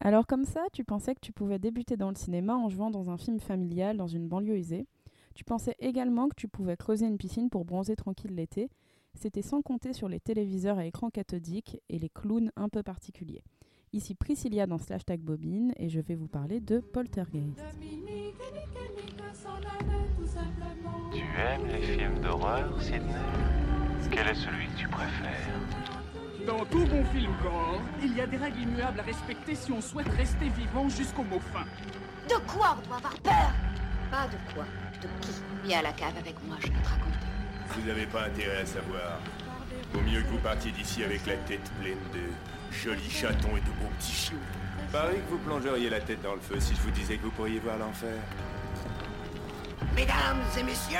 Alors comme ça, tu pensais que tu pouvais débuter dans le cinéma en jouant dans un film familial dans une banlieue aisée. Tu pensais également que tu pouvais creuser une piscine pour bronzer tranquille l'été. C'était sans compter sur les téléviseurs à écran cathodique et les clowns un peu particuliers. Ici Priscilla dans Slash Tag Bobine et je vais vous parler de Poltergeist. Tu aimes les films d'horreur, Sidney? Quel est celui que tu préfères? Dans tout bon film gore, il y a des règles immuables à respecter si on souhaite rester vivant jusqu'au mot fin. De quoi on doit avoir peur? Pas de quoi, de qui? Viens à la cave avec moi, je vais te raconter. Vous n'avez pas intérêt à savoir. Vaut mieux que vous partiez d'ici avec la tête pleine de jolis chatons et de beaux petits chiots. Pareil que vous plongeriez la tête dans le feu si je vous disais que vous pourriez voir l'enfer. Mesdames et messieurs,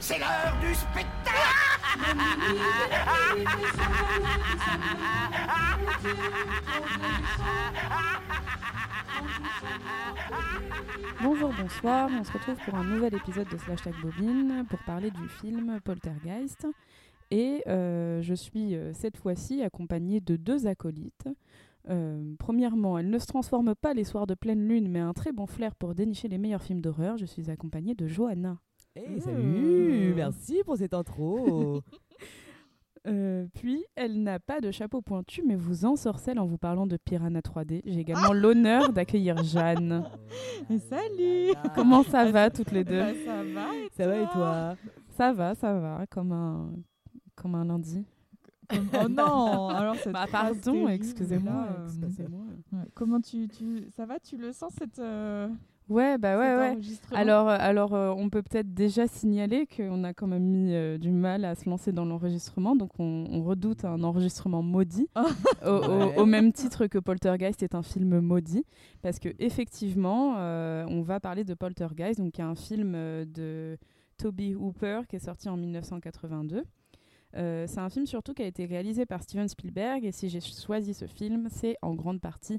c'est l'heure du spectacle Bonjour, bonsoir, on se retrouve pour un nouvel épisode de Slash Tag Bobine pour parler du film Poltergeist. Et euh, je suis euh, cette fois-ci accompagnée de deux acolytes. Euh, premièrement, elle ne se transforme pas les soirs de pleine lune, mais un très bon flair pour dénicher les meilleurs films d'horreur. Je suis accompagnée de Johanna. Hey, salut Merci pour cette intro Euh, puis, elle n'a pas de chapeau pointu, mais vous ensorcelle en vous parlant de Piranha 3D. J'ai également l'honneur d'accueillir Jeanne. Salut Comment ça va toutes les deux Bah, Ça va et Ça va et toi Ça va, ça va, comme un, comme un lundi. Comme- Oh non Alors cette Bah, pardon, excusez-moi. euh, excusez-moi. ouais. Comment tu, tu... Ça va Tu le sens cette... euh, Ouais, bah ouais, ouais. Alors, euh, alors euh, on peut peut-être déjà signaler qu'on a quand même mis euh, du mal à se lancer dans l'enregistrement, donc on, on redoute un enregistrement maudit, Oh. au, au- Ouais. au même titre que Poltergeist est un film maudit, parce que effectivement, euh, on va parler de Poltergeist, donc qui est un film de Toby Hooper qui est sorti en 1982. Euh, c'est un film surtout qui a été réalisé par Steven Spielberg, et si j'ai choisi ce film, c'est en grande partie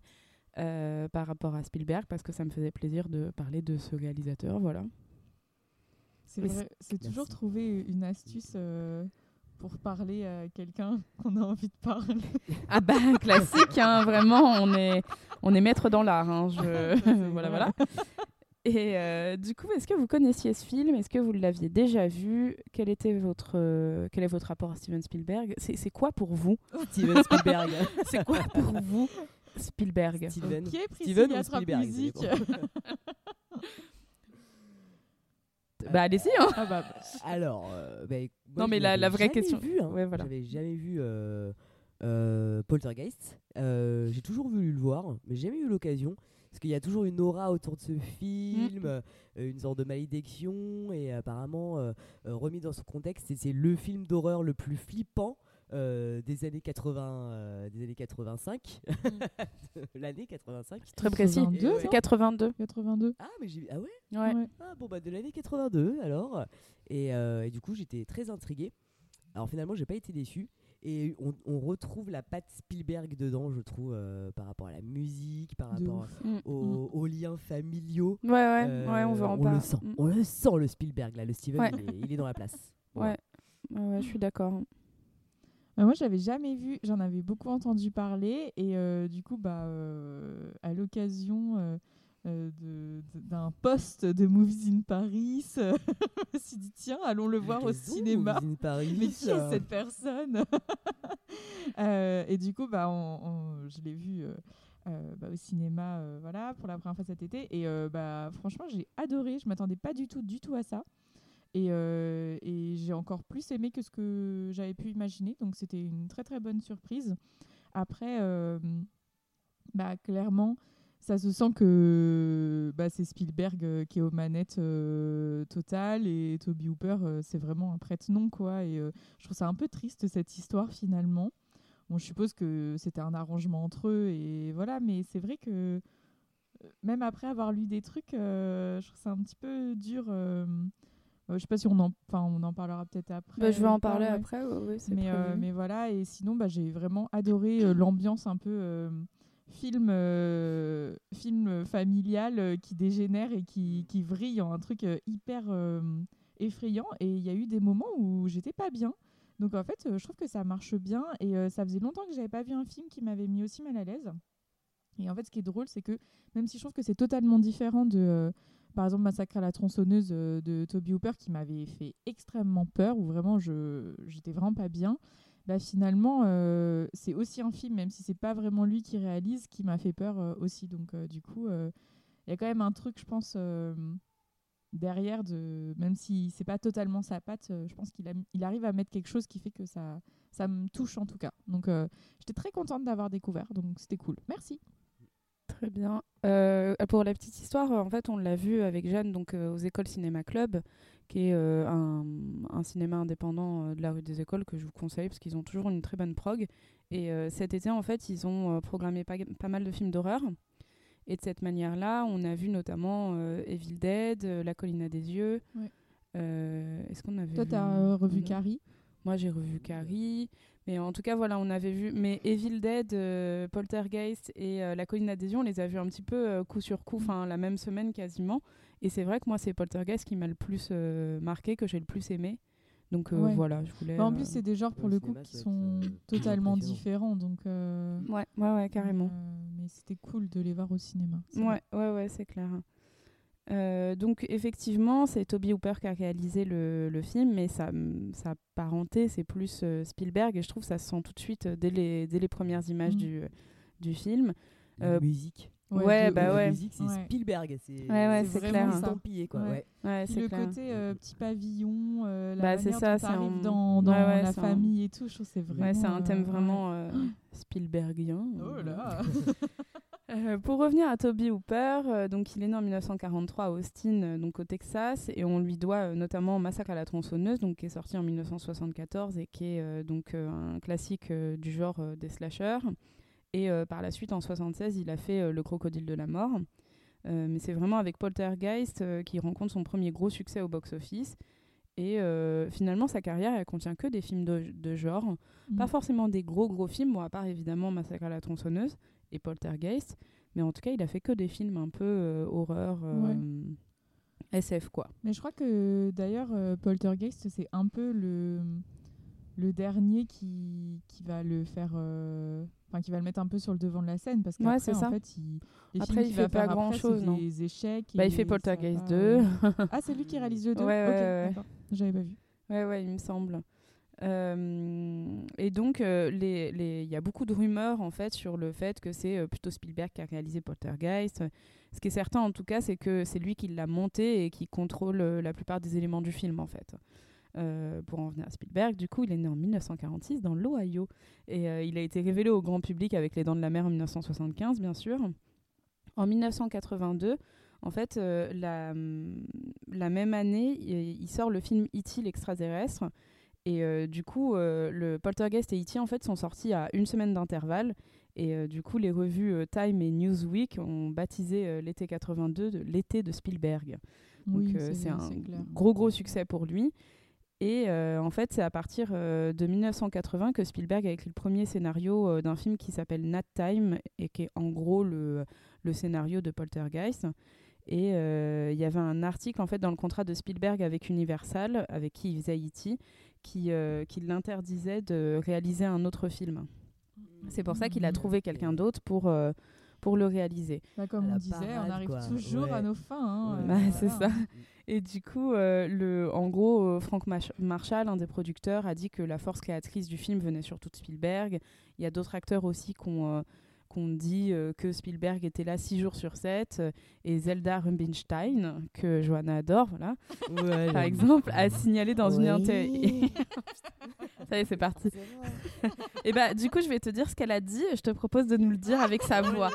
euh, par rapport à Spielberg, parce que ça me faisait plaisir de parler de ce réalisateur, voilà. C'est toujours trouver une astuce euh, pour parler à quelqu'un qu'on a envie de parler. Ah bah classique, hein, vraiment, on est, on est maître dans l'art. hein, je- voilà, voilà. Et euh, du coup, est-ce que vous connaissiez ce film? Est-ce que vous l'aviez déjà vu? Quel était votre, euh, quel est votre rapport à Steven Spielberg? C'est quoi pour vous? Steven Spielberg C'est quoi pour vous? Spielberg Steven Ok, Steven ou Spielberg. Bah allez-y. Hein. Ah bah, Alors, euh, bah, moi, Non, mais la- vraie question- vu, hein. Ouais, voilà. J'avais jamais vu euh, euh, Poltergeist. Euh, J'ai toujours voulu le voir, mais j'ai jamais eu l'occasion. Parce qu'il y a toujours une aura autour de ce film, euh, une sorte de malédiction, et apparemment, remis dans son contexte, c'est- c'est le film d'horreur le plus flippant euh, des années 80, euh, des années 85, l'année 85. Très précis. 82, C'est non 82. 82. Ah, mais j'ai ah ouais Ouais. Ouais. Ah bon bah de l'année 82 alors et, euh, et du coup j'étais très intrigué. Alors finalement j'ai pas été déçu et on, on retrouve la patte Spielberg dedans je trouve euh, par rapport à la musique, par De rapport ouf. Mm. aux, aux liens familiaux. Ouais, ouais, Euh, ouais, on va en on parler. le sent, Mm. on le sent le Spielberg là, le Steven Ouais. il, est, il est dans la place. Ouais. Ouais, ouais, je suis d'accord. Euh, moi, j'avais jamais vu, j'en avais beaucoup entendu parler, et euh, du coup, bah, euh, à l'occasion euh, euh, d'un poste de Movies in Paris, je me suis dit, tiens, allons le voir au cinéma. Movies in Paris, Mais qui est cette personne Et du coup, bah, on- on- je l'ai vu euh, bah, au cinéma euh, voilà, pour la première fois cet été. Et euh, bah, franchement, j'ai adoré. Je m'attendais pas du tout, du tout à ça. Et, euh, et j'ai encore plus aimé que ce que j'avais pu imaginer. Donc, c'était une très, très bonne surprise. Après, euh, bah, clairement, ça se sent que bah, c'est Spielberg euh, qui est aux manettes euh, totales et Toby Hooper, c'est vraiment un prête-nom. quoi. Et je trouve ça un peu triste, cette histoire, finalement. Bon, je suppose que c'était un arrangement entre eux, et voilà, mais c'est vrai que même après avoir lu des trucs, je trouve ça un petit peu dur. Euh, je sais pas si on en, on en parlera peut-être après. Bah, je vais en parler ouais. après. ouais, Mais, euh, mais voilà, et sinon, bah, j'ai vraiment adoré euh, l'ambiance un peu film, euh, film familial euh, qui dégénère et qui, qui vrille en un truc euh, hyper effrayant. Et il y a eu des moments où j'étais pas bien. Donc en fait, je trouve que ça marche bien. Et ça faisait longtemps que j'avais pas vu un film qui m'avait mis aussi mal à l'aise. Et en fait, ce qui est drôle, c'est que même si je trouve que c'est totalement différent de, par exemple, Massacre à la tronçonneuse euh, de Toby Hooper, qui m'avait fait extrêmement peur, où vraiment je j'étais vraiment pas bien, bah finalement, euh, c'est aussi un film, même si c'est pas vraiment lui qui réalise, qui m'a fait peur euh, aussi. Donc, du coup, il y a quand même un truc, je pense, derrière, de, même si c'est pas totalement sa patte, je pense qu'il il arrive à mettre quelque chose qui fait que ça, ça me touche en tout cas. Donc, j'étais très contente d'avoir découvert, donc c'était cool. Merci. Très bien. Euh, pour la petite histoire, en fait, on l'a vu avec Jeanne donc, euh, aux Écoles Cinéma Club, qui est euh, un, un cinéma indépendant de la rue des Écoles que je vous conseille parce qu'ils ont toujours une très bonne prog. Et cet été, en fait, ils ont programmé pas, pas mal de films d'horreur. Et de cette manière-là, on a vu notamment Evil Dead, La colline à des yeux. Ouais. Est-ce qu'on avait Toi, vu tu as revu. Carrie? Moi, j'ai revu Carrie. Mais en tout cas, voilà, on avait vu. Mais Evil Dead, euh, Poltergeist et euh, La colline d'adhésion, on les a vus un petit peu euh, coup sur coup, enfin la même semaine quasiment. Et c'est vrai que moi, c'est Poltergeist qui m'a le plus euh, marqué, que j'ai le plus aimé. Donc euh, Ouais. voilà, je voulais. Bah, en plus, c'est des genres pour le le coup qui sont euh, totalement différents. Donc, euh, Ouais, ouais, ouais, carrément. euh, mais c'était cool de les voir au cinéma. Ouais, ouais, ouais, c'est clair. Euh, donc effectivement, c'est Toby Hooper qui a réalisé le, le film, mais sa, sa parenté, c'est plus euh, Spielberg, et je trouve que ça se sent tout de suite euh, dès les, dès les premières images Mm. du, du film. La musique. Ouais, de bah ouais. La musique, c'est Ouais. Spielberg. C'est Ouais, ouais, c'est vraiment clair. estampillé, quoi. Ouais. Le clair. côté euh, petit pavillon, euh, la Bah, manière ça, dont un- dans, dans Ouais, ouais, la un- famille et tout, je trouve que c'est vraiment... Ouais, c'est un thème euh, vraiment euh, Spielbergien. Oh là Euh, pour revenir à Toby Hooper, euh, donc il est né en 1943 à Austin, euh, donc au Texas, et on lui doit notamment Massacre à la tronçonneuse, donc qui est sorti en 1974 et qui est donc un classique du genre des slashers. Et par la suite, en 76, il a fait Le Crocodile de la mort. Mais c'est vraiment avec Poltergeist qu'il rencontre son premier gros succès au box-office. Et euh, finalement, sa carrière, elle contient que des films de, de genre. Pas forcément des gros gros films, bon, à part évidemment Massacre à la tronçonneuse et Poltergeist, mais en tout cas il a fait que des films un peu euh, horreur, euh, SF quoi. Mais je crois que d'ailleurs, euh, Poltergeist, c'est un peu le, le dernier qui, qui va le faire. Enfin, qui va le mettre un peu sur le devant de la scène parce qu'après, Ouais, ça. fait, il, les Après, films il fait pas après, grand-chose, c'est non. des échecs. Bah, il fait Poltergeist va- 2. ah, c'est lui qui réalise le 2 Ouais, ouais, ouais. J'avais pas vu. Ouais, ouais, il me semble. Euh, et donc, euh, il y a beaucoup de rumeurs en fait sur le fait que c'est euh, plutôt Spielberg qui a réalisé Poltergeist. Ce qui est certain en tout cas, c'est que c'est lui qui l'a monté et qui contrôle la plupart des éléments du film en fait. Pour en venir à Spielberg, du coup, il est né en 1946 dans l'Ohio et il a été révélé au grand public avec Les Dents de la Mer en 1975, bien sûr. En 1982, en fait, euh, la, même année, il, il sort le film E.T. l'extraterrestre. Et euh, du coup, euh, le Poltergeist et E.T. en fait sont sortis à une semaine d'intervalle. Et euh, du coup, les revues Time et Newsweek ont baptisé l'été 82 de l'été de Spielberg. Donc Oui, c'est un gros gros succès pour lui. Et en fait, c'est à partir de 1980 que Spielberg a écrit le premier scénario d'un film qui s'appelle Nat Time et qui est en gros le, le scénario de Poltergeist. Et euh, il y avait un article en fait dans le contrat de Spielberg avec Universal, avec qui il faisait E.T., qui, euh, qui l'interdisait de réaliser un autre film. C'est pour ça qu'il a trouvé quelqu'un d'autre pour, euh, pour le réaliser. Bah, comme À on disait, on arrive quoi. toujours à nos fins. hein, Ouais. euh, Bah, c'est ça. Et du coup, euh, le, en gros, euh, Frank Marshall, un des producteurs, a dit que la force créatrice du film venait surtout de Spielberg. Il y a d'autres acteurs aussi qui ont, euh, ont dit euh, que Spielberg était là six jours sur 7. et Zelda Rubinstein, que Johanna adore, voilà, Ouais, par exemple, a signalé dans une interview. Ça y est, c'est parti. Et bah, du coup, je vais te dire ce qu'elle a dit. et Je te propose de nous le dire avec sa voix.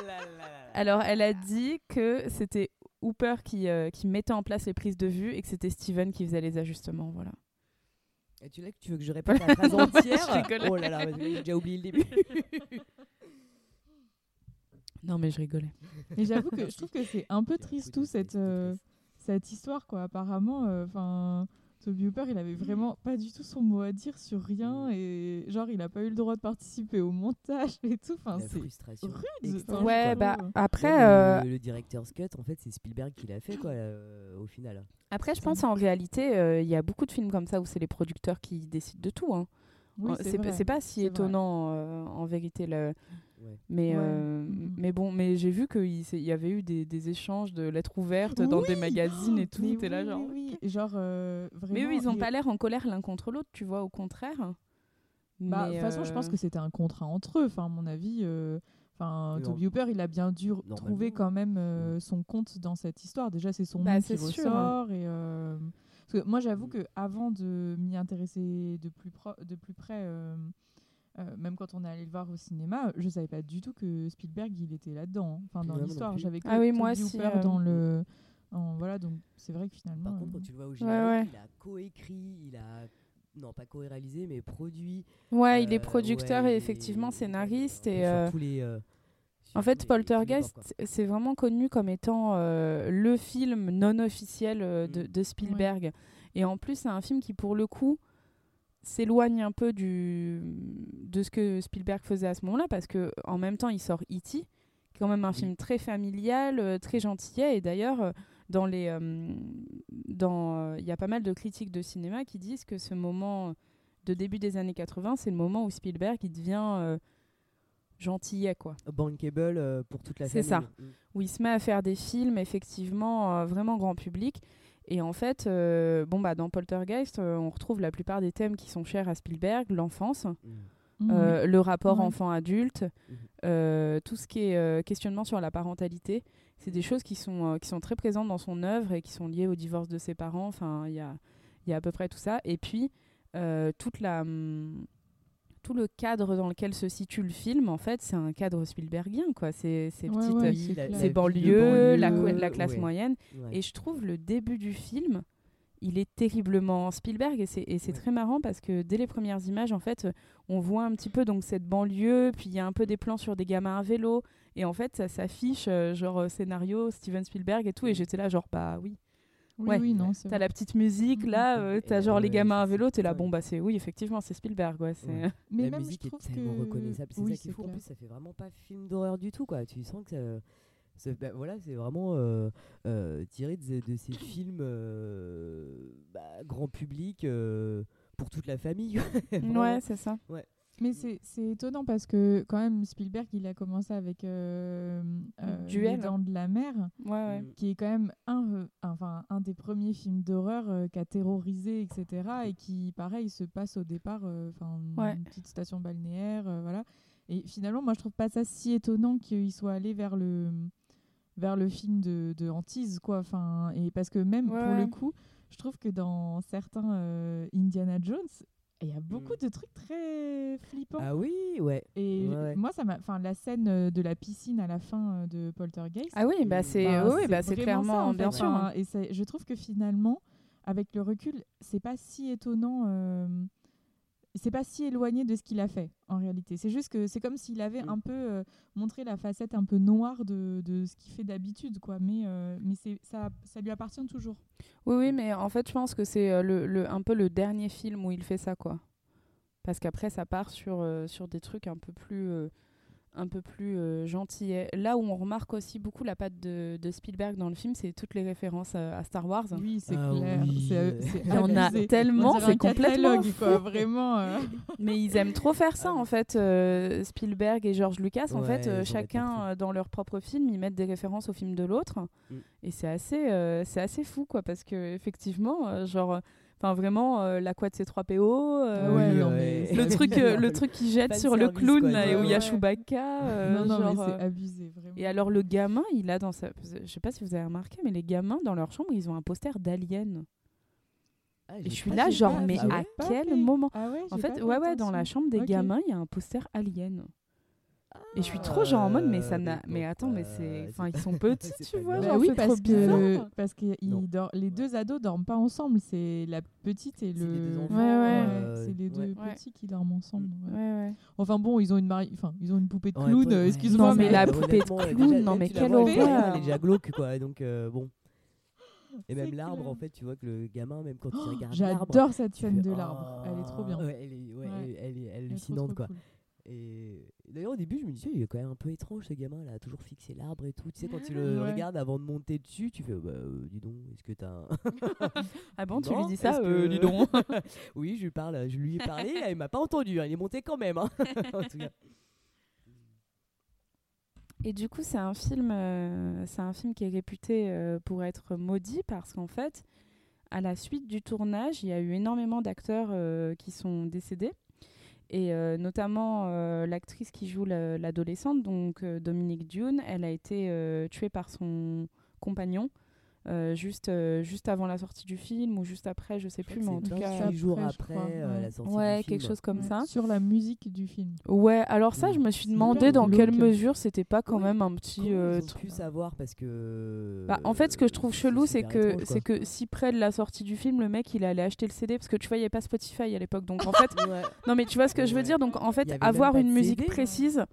Alors, elle a dit que c'était Hooper qui, euh, qui mettait en place les prises de vue et que c'était Steven qui faisait les ajustements. Voilà. Et tu, là, tu veux que je répète la phrase entière Je. Oh là là, j'ai déjà oublié le début. Non, mais je rigolais. Mais j'avoue que je trouve que c'est un peu triste tout cette, euh, cette histoire quoi. Apparemment, enfin, Toby Hooper, il avait vraiment pas du tout son mot à dire sur rien et genre il a pas eu le droit de participer au montage et tout. Enfin, c'est rude. Ouais, bah après, Même euh, le, le director's cut, en fait, c'est Spielberg qui l'a fait, quoi, euh, au final. après, je pense en réalité, euh, il y a beaucoup de films comme ça où c'est les producteurs qui décident de tout. Hein. Oui, Euh, c'est vrai. c'est pas si étonnant euh, en vérité. Le... Ouais. Mais, Ouais. euh, mais bon, mais j'ai vu qu'il y avait eu des, des échanges de lettres ouvertes dans des Oui magazines et tout. Mais T'es là oui, genre. oui, oui. Genre, euh, vraiment. Mais eux, ils ont il- pas l'air en colère l'un contre l'autre, tu vois, au contraire. Bah, de toute façon, je pense euh, que c'était un contrat entre eux. Enfin, à mon avis, euh, enfin, Oui, Toby Hooper, il a bien dû trouver quand même euh, son compte dans cette histoire. Déjà, c'est son Bah, nom qui sûr. ressort. Et, euh, parce que moi, j'avoue Mm. que avant de m'y intéresser de plus, pro- de plus près, euh, même quand on est allé le voir au cinéma, je savais pas du tout que Spielberg il était là-dedans. hein. Enfin, dans l'histoire, j'avais que Ah oui, moi aussi, Hooper euh. dans le. en- voilà, donc c'est vrai que finalement. Par contre, euh, quand tu le vois au Ouais, générique, ouais. il a coécrit, il a. Non, pas co-réalisé, mais produit. Ouais, il est Euh, producteur ouais, et effectivement scénariste. Et, euh, tous les, euh, sur en fait, Poltergeist, c'est vraiment connu comme étant euh, le film non officiel de, Mm. de Spielberg. Et en plus, c'est un film qui, pour le coup, s'éloigne un peu du, de ce que Spielberg faisait à ce moment-là, parce que en même temps, il sort E.T., qui est quand même un film très familial, euh, très gentillet. Et d'ailleurs, euh, dans les, euh, dans, il y a pas mal de critiques de cinéma qui disent que ce moment de début des années 80, c'est le moment où Spielberg il devient euh, gentillet, quoi. Bankable euh, pour toute la C'est famille. ça. Mm. Où il se met à faire des films, effectivement, vraiment grand public. Et en fait, euh, bon, bah, dans Poltergeist, euh, on retrouve la plupart des thèmes qui sont chers à Spielberg, l'enfance, Mm. mm, euh, le rapport enfant-adulte, Mhm. euh, tout ce qui est euh, questionnement sur la parentalité. C'est des choses qui sont, euh, qui sont très présentes dans son œuvre et qui sont liées au divorce de ses parents. Enfin, il y a, il y a à peu près tout ça. Et puis, euh, toute la, hum, tout le cadre dans lequel se situe le film, en fait, c'est un cadre Spielbergien. quoi. C'est ces Ouais, petites, ouais, c'est la- clair. la ces banlieues, la, banlieue, la classe ouais. moyenne. Ouais. Et je trouve le début du film, il est terriblement Spielberg et c'est, Ouais. très marrant parce que dès les premières images, en fait, on voit un petit peu donc cette banlieue, puis il y a un peu des plans sur des gamins à vélo et en fait ça s'affiche euh, genre euh, scénario Steven Spielberg et tout et j'étais là genre bah oui. Oui, Ouais. oui, non, c'est T'as vrai. la petite musique là, euh, t'as genre les ouais, gamins à vélo, t'es là ouais. bon bah c'est oui effectivement c'est Spielberg ouais, c'est Ouais. Mais la même, musique je est trouve tellement que... reconnaissable, c'est oui, ça faut. En plus, ça fait vraiment pas film d'horreur du tout, quoi. Tu sens que ça- c'est bah, voilà, c'est vraiment euh, euh, tiré de, de ces films euh, bah, grand public euh, pour toute la famille. Ouais c'est ça. Mais c'est c'est étonnant parce que quand même Spielberg il a commencé avec euh, euh, Duel. Les Dents de la Mer Ouais ouais. Mm. qui est quand même un, euh, enfin, un des premiers films d'horreur euh, qui a terrorisé etc et qui pareil se passe au départ euh, enfin Ouais. une petite station balnéaire euh, voilà et finalement moi je trouve pas ça si étonnant qu'il soit allé vers le vers le film de, de hantise quoi enfin et parce que même Ouais, pour ouais. le coup je trouve que dans certains euh, Indiana Jones il y a beaucoup de trucs très flippants Ah oui, ouais. et Ouais, moi ça m'a enfin la scène euh, de la piscine à la fin euh, de Poltergeist Ah oui bah c'est Enfin, oui, bah c'est clairement ça, en bien fait. sûr. Enfin, et je trouve que finalement, avec le recul, c'est pas si étonnant. euh, c'est pas si éloigné de ce qu'il a fait en réalité. C'est juste que c'est comme s'il avait Mm. un peu euh, montré la facette un peu noire de, de ce qu'il fait d'habitude, quoi. Mais, euh, mais c'est ça, ça lui appartient toujours. Oui, oui, mais en fait, je pense que c'est euh, le, le- un peu le dernier film où il fait ça, quoi. Parce qu'après, ça part sur, euh, sur des trucs un peu plus, un peu plus euh, gentillets. Là où on remarque aussi beaucoup la patte de, de Spielberg dans le film, c'est toutes les références à, à Star Wars. Oui, c'est Ah clair. oui. C'est, euh, c'est Il y en a tellement, On c'est un complètement catalogue, quoi. fou. Vraiment. euh. Mais ils aiment trop faire ça, Ah en fait. euh, Spielberg et George Lucas, en Ouais, fait, en euh, chacun dans leur propre film, ils mettent des références au film de l'autre. Mm. Et c'est assez, euh, c'est assez fou, quoi, parce que effectivement, euh, genre, enfin vraiment, euh, la quad C3PO, euh, Ah ouais, Oui, non, ouais. mais c'est le truc, abusé. euh, le truc qui jette sur le clown quoi, là, et où il y a. Chewbacca. euh, non, non, mais genre, c'est euh, abusé, vraiment. Et alors le gamin, il a dans sa, je sais pas si vous avez remarqué, mais les gamins dans leur chambre, ils ont un poster d'Alien. Ah, Et je suis là, genre, pas- mais j'ai à quel moment? Ah ouais, En fait, ouais, ouais, dans la chambre des gamins, il y a un poster Alien. Et je suis trop genre en mode, mais ça n'a, mais attends, mais c'est, enfin, ils sont petits, tu vois. Bah genre, oui, parce trop que, bizarre. parce que dor- les deux ados dorment pas ensemble. C'est la petite et les le. enfants, Ouais, ouais. euh, c'est les deux ouais. Petits qui dorment ensemble. ouais. Ouais, ouais. Enfin bon, ils ont une mari... enfin, ils ont une poupée de clown. euh. Excuse-moi, Non, mais mais la poupée de clown, non, mais quelle horreur. Elle est déjà glauque, quoi. Donc euh, bon. Et même l'arbre, en fait, tu vois que le gamin, même quand il regarde l'arbre, J'adore cette scène de l'arbre. Elle est trop bien. Ah, ouais, elle est, hallucinante, quoi. Et d'ailleurs, au début, je me disais, il est quand même un peu étrange ce gamin, là, a toujours fixé l'arbre et tout. Tu sais, quand tu le Ouais. regardes avant de monter dessus, tu fais, bah, euh, dis donc, est-ce que t'as un. Ah bon, tu lui dis ça, euh, que- dis donc. oui, je lui parle, je lui ai parlé, là, il m'a pas entendu, hein, il est monté quand même. hein. en tout cas. Et du coup, c'est un film, euh, c'est un film qui est réputé euh, pour être maudit parce qu'en fait, à la suite du tournage, il y a eu énormément d'acteurs euh, qui sont décédés. Et euh, notamment euh, l'actrice qui joue la- l'adolescente, donc euh, Dominique Dune, elle a été tuée par son compagnon euh, juste, euh, juste avant la sortie du film ou juste après, je sais Je plus, mais en tout 28 cas. jours après, je après crois, euh, la sortie Ouais, du film. quelque chose comme Ouais, ça. Sur la musique du film. Ouais, alors ça, je me suis demandé dans quelle mesure c'était pas quand même un petit. Euh, truc. pu savoir parce que. Bah, en fait, ce que je trouve chelou, c'est que, c'est que si près de la sortie du film, le mec il allait acheter le CD parce que tu vois, il n'y avait pas Spotify à l'époque. Donc en fait, non mais tu vois ce que je veux dire. Donc en fait, avoir une musique précise,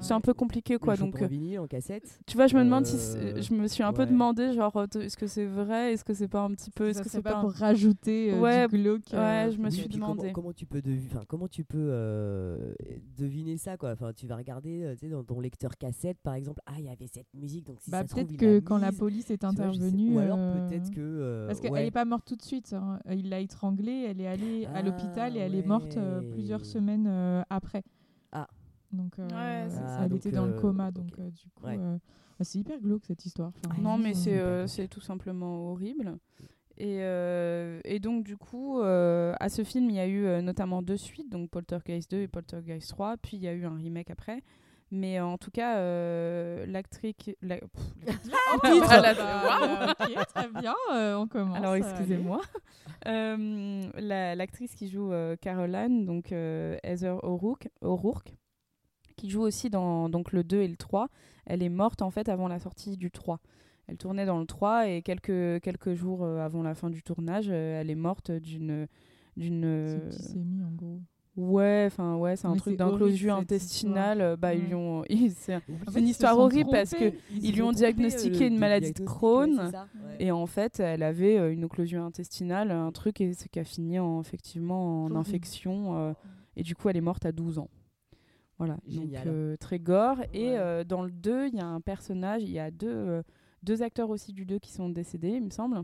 c'est un peu compliqué quoi. Le Donc euh, en vinyle, en cassette. tu vois, je me demande si Euh, je me suis un peu demandé genre est-ce que c'est vrai, est-ce que c'est pas un petit peu, est-ce que c'est pas pas un- pour rajouter euh, Ouais, du glauque. ouais, euh, je me suis comment- demandé. Comment, tu peux devi- enfin, comment tu peux euh, deviner ça quoi? Enfin, tu vas regarder euh, tu sais, dans ton lecteur cassette par exemple. Ah, il y avait cette musique donc si Bah, peut-être que l'a quand la police est Tu vois, intervenue. Ou alors peut-être que. euh, Parce qu'elle ouais. n'est pas morte tout de suite. hein. Il l'a étranglée, elle est allée à l'hôpital et Ah, elle est morte euh, ouais. plusieurs semaines euh, après. Donc, euh, Ouais, c'est ça. elle Ah, était dans le euh, coma, donc euh, du coup, Ouais. euh, bah, c'est hyper glauque cette histoire. Enfin, Non, mais euh, c'est euh, tout simplement horrible. Et, euh, et donc, du coup, euh, à ce film, il y a eu euh, notamment deux suites, donc Poltergeist 2 et Poltergeist 3, puis il y a eu un remake après. Mais euh, en tout cas, euh, l'actrice. la- pff, En titre. voilà, ok, très bien, euh, on commence. Alors, euh, excusez-moi. Euh, la- L'actrice qui joue euh, Caroline, donc euh, Heather O'Rourke, O'Rourke, qui joue aussi dans donc, le 2 et le 3, elle est morte en fait avant la sortie du 3. Elle tournait dans le 3 et quelques, quelques jours euh, avant la fin du tournage, euh, elle est morte d'une. d'une euh, en gros. Ouais, enfin ouais, c'est un truc d'inclusion intestinale. Bah, ils lui ont, c'est une histoire horrible parce que Ils ils lui ont diagnostiqué une maladie de Crohn. ouais, c'est ça, ouais. Et en fait, elle avait une occlusion intestinale, un truc et c'est qui a fini en, effectivement en infection. euh, et du coup, elle est morte à 12 ans. Voilà, Génial. donc euh, très gore. Et euh, dans le 2, il y a un personnage, il y a deux, euh, deux acteurs aussi du 2 qui sont décédés, il me semble.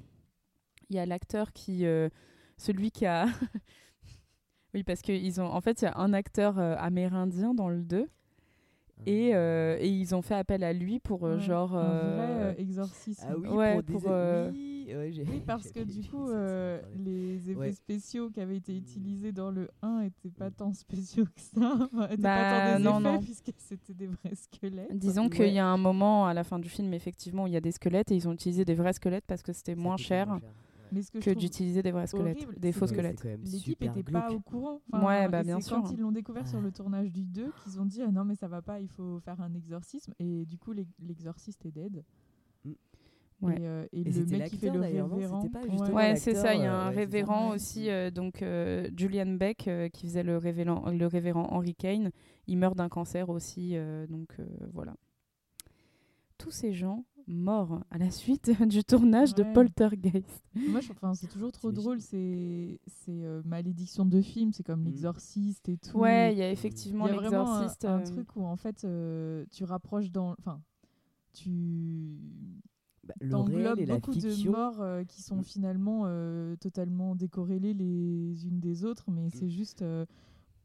Il y a l'acteur qui. euh, celui qui a. oui, parce qu'ils ont. En fait, il y a un acteur euh, amérindien dans le 2. Et, euh, et ils ont fait appel à lui pour euh, Ouais, genre. Un vrai exorcisme. Ah oui, Ouais, pour, des- pour, euh, oui, ouais, j'ai- Oui, parce que du coup, euh, ouais. les effets Ouais. spéciaux qui avaient été Mm. utilisés dans le 1 n'étaient pas Mm. tant spéciaux que ça. Enfin, étaient Bah, pas tant des non, effets, non. puisque c'était des vrais squelettes. Disons Ouais. qu'il y a un moment à la fin du film, effectivement, où il y a des squelettes et ils ont utilisé des vrais squelettes parce que c'était moins cher ouais. Mais ce que, d'utiliser des vrais squelettes, horrible, des faux squelettes. L'équipe n'était pas au courant. Ouais, bah, bien c'est quand sûr. ils l'ont découvert sur le tournage du 2 qu'ils ont dit ah non mais ça va pas, il faut faire un exorcisme. Et du coup l'ex- l'exorciste est dead. Ouais. Et, euh, et Et le mec qui fait l'acteur, le révérend. C'était pas ouais. c'est ça. Il y a un euh, Ouais. aussi, euh, donc euh, Julian Beck, euh, qui faisait le révérend, le révérend Henry Kane. Il meurt d'un cancer aussi, euh, donc euh, voilà. Tous ces gens morts à la suite du tournage de. Poltergeist. Moi, je- enfin, c'est toujours trop drôle. C'est c'est euh, malédiction de film. C'est comme Mm. l'exorciste et tout. Ouais, il y a effectivement un, l'exorciste. un euh, truc où en fait euh, tu rapproches dans, enfin, tu Bah, le réel et la beaucoup de morts euh, qui sont Mm. finalement euh, totalement décorrélées les unes des autres, mais Mm. c'est juste euh,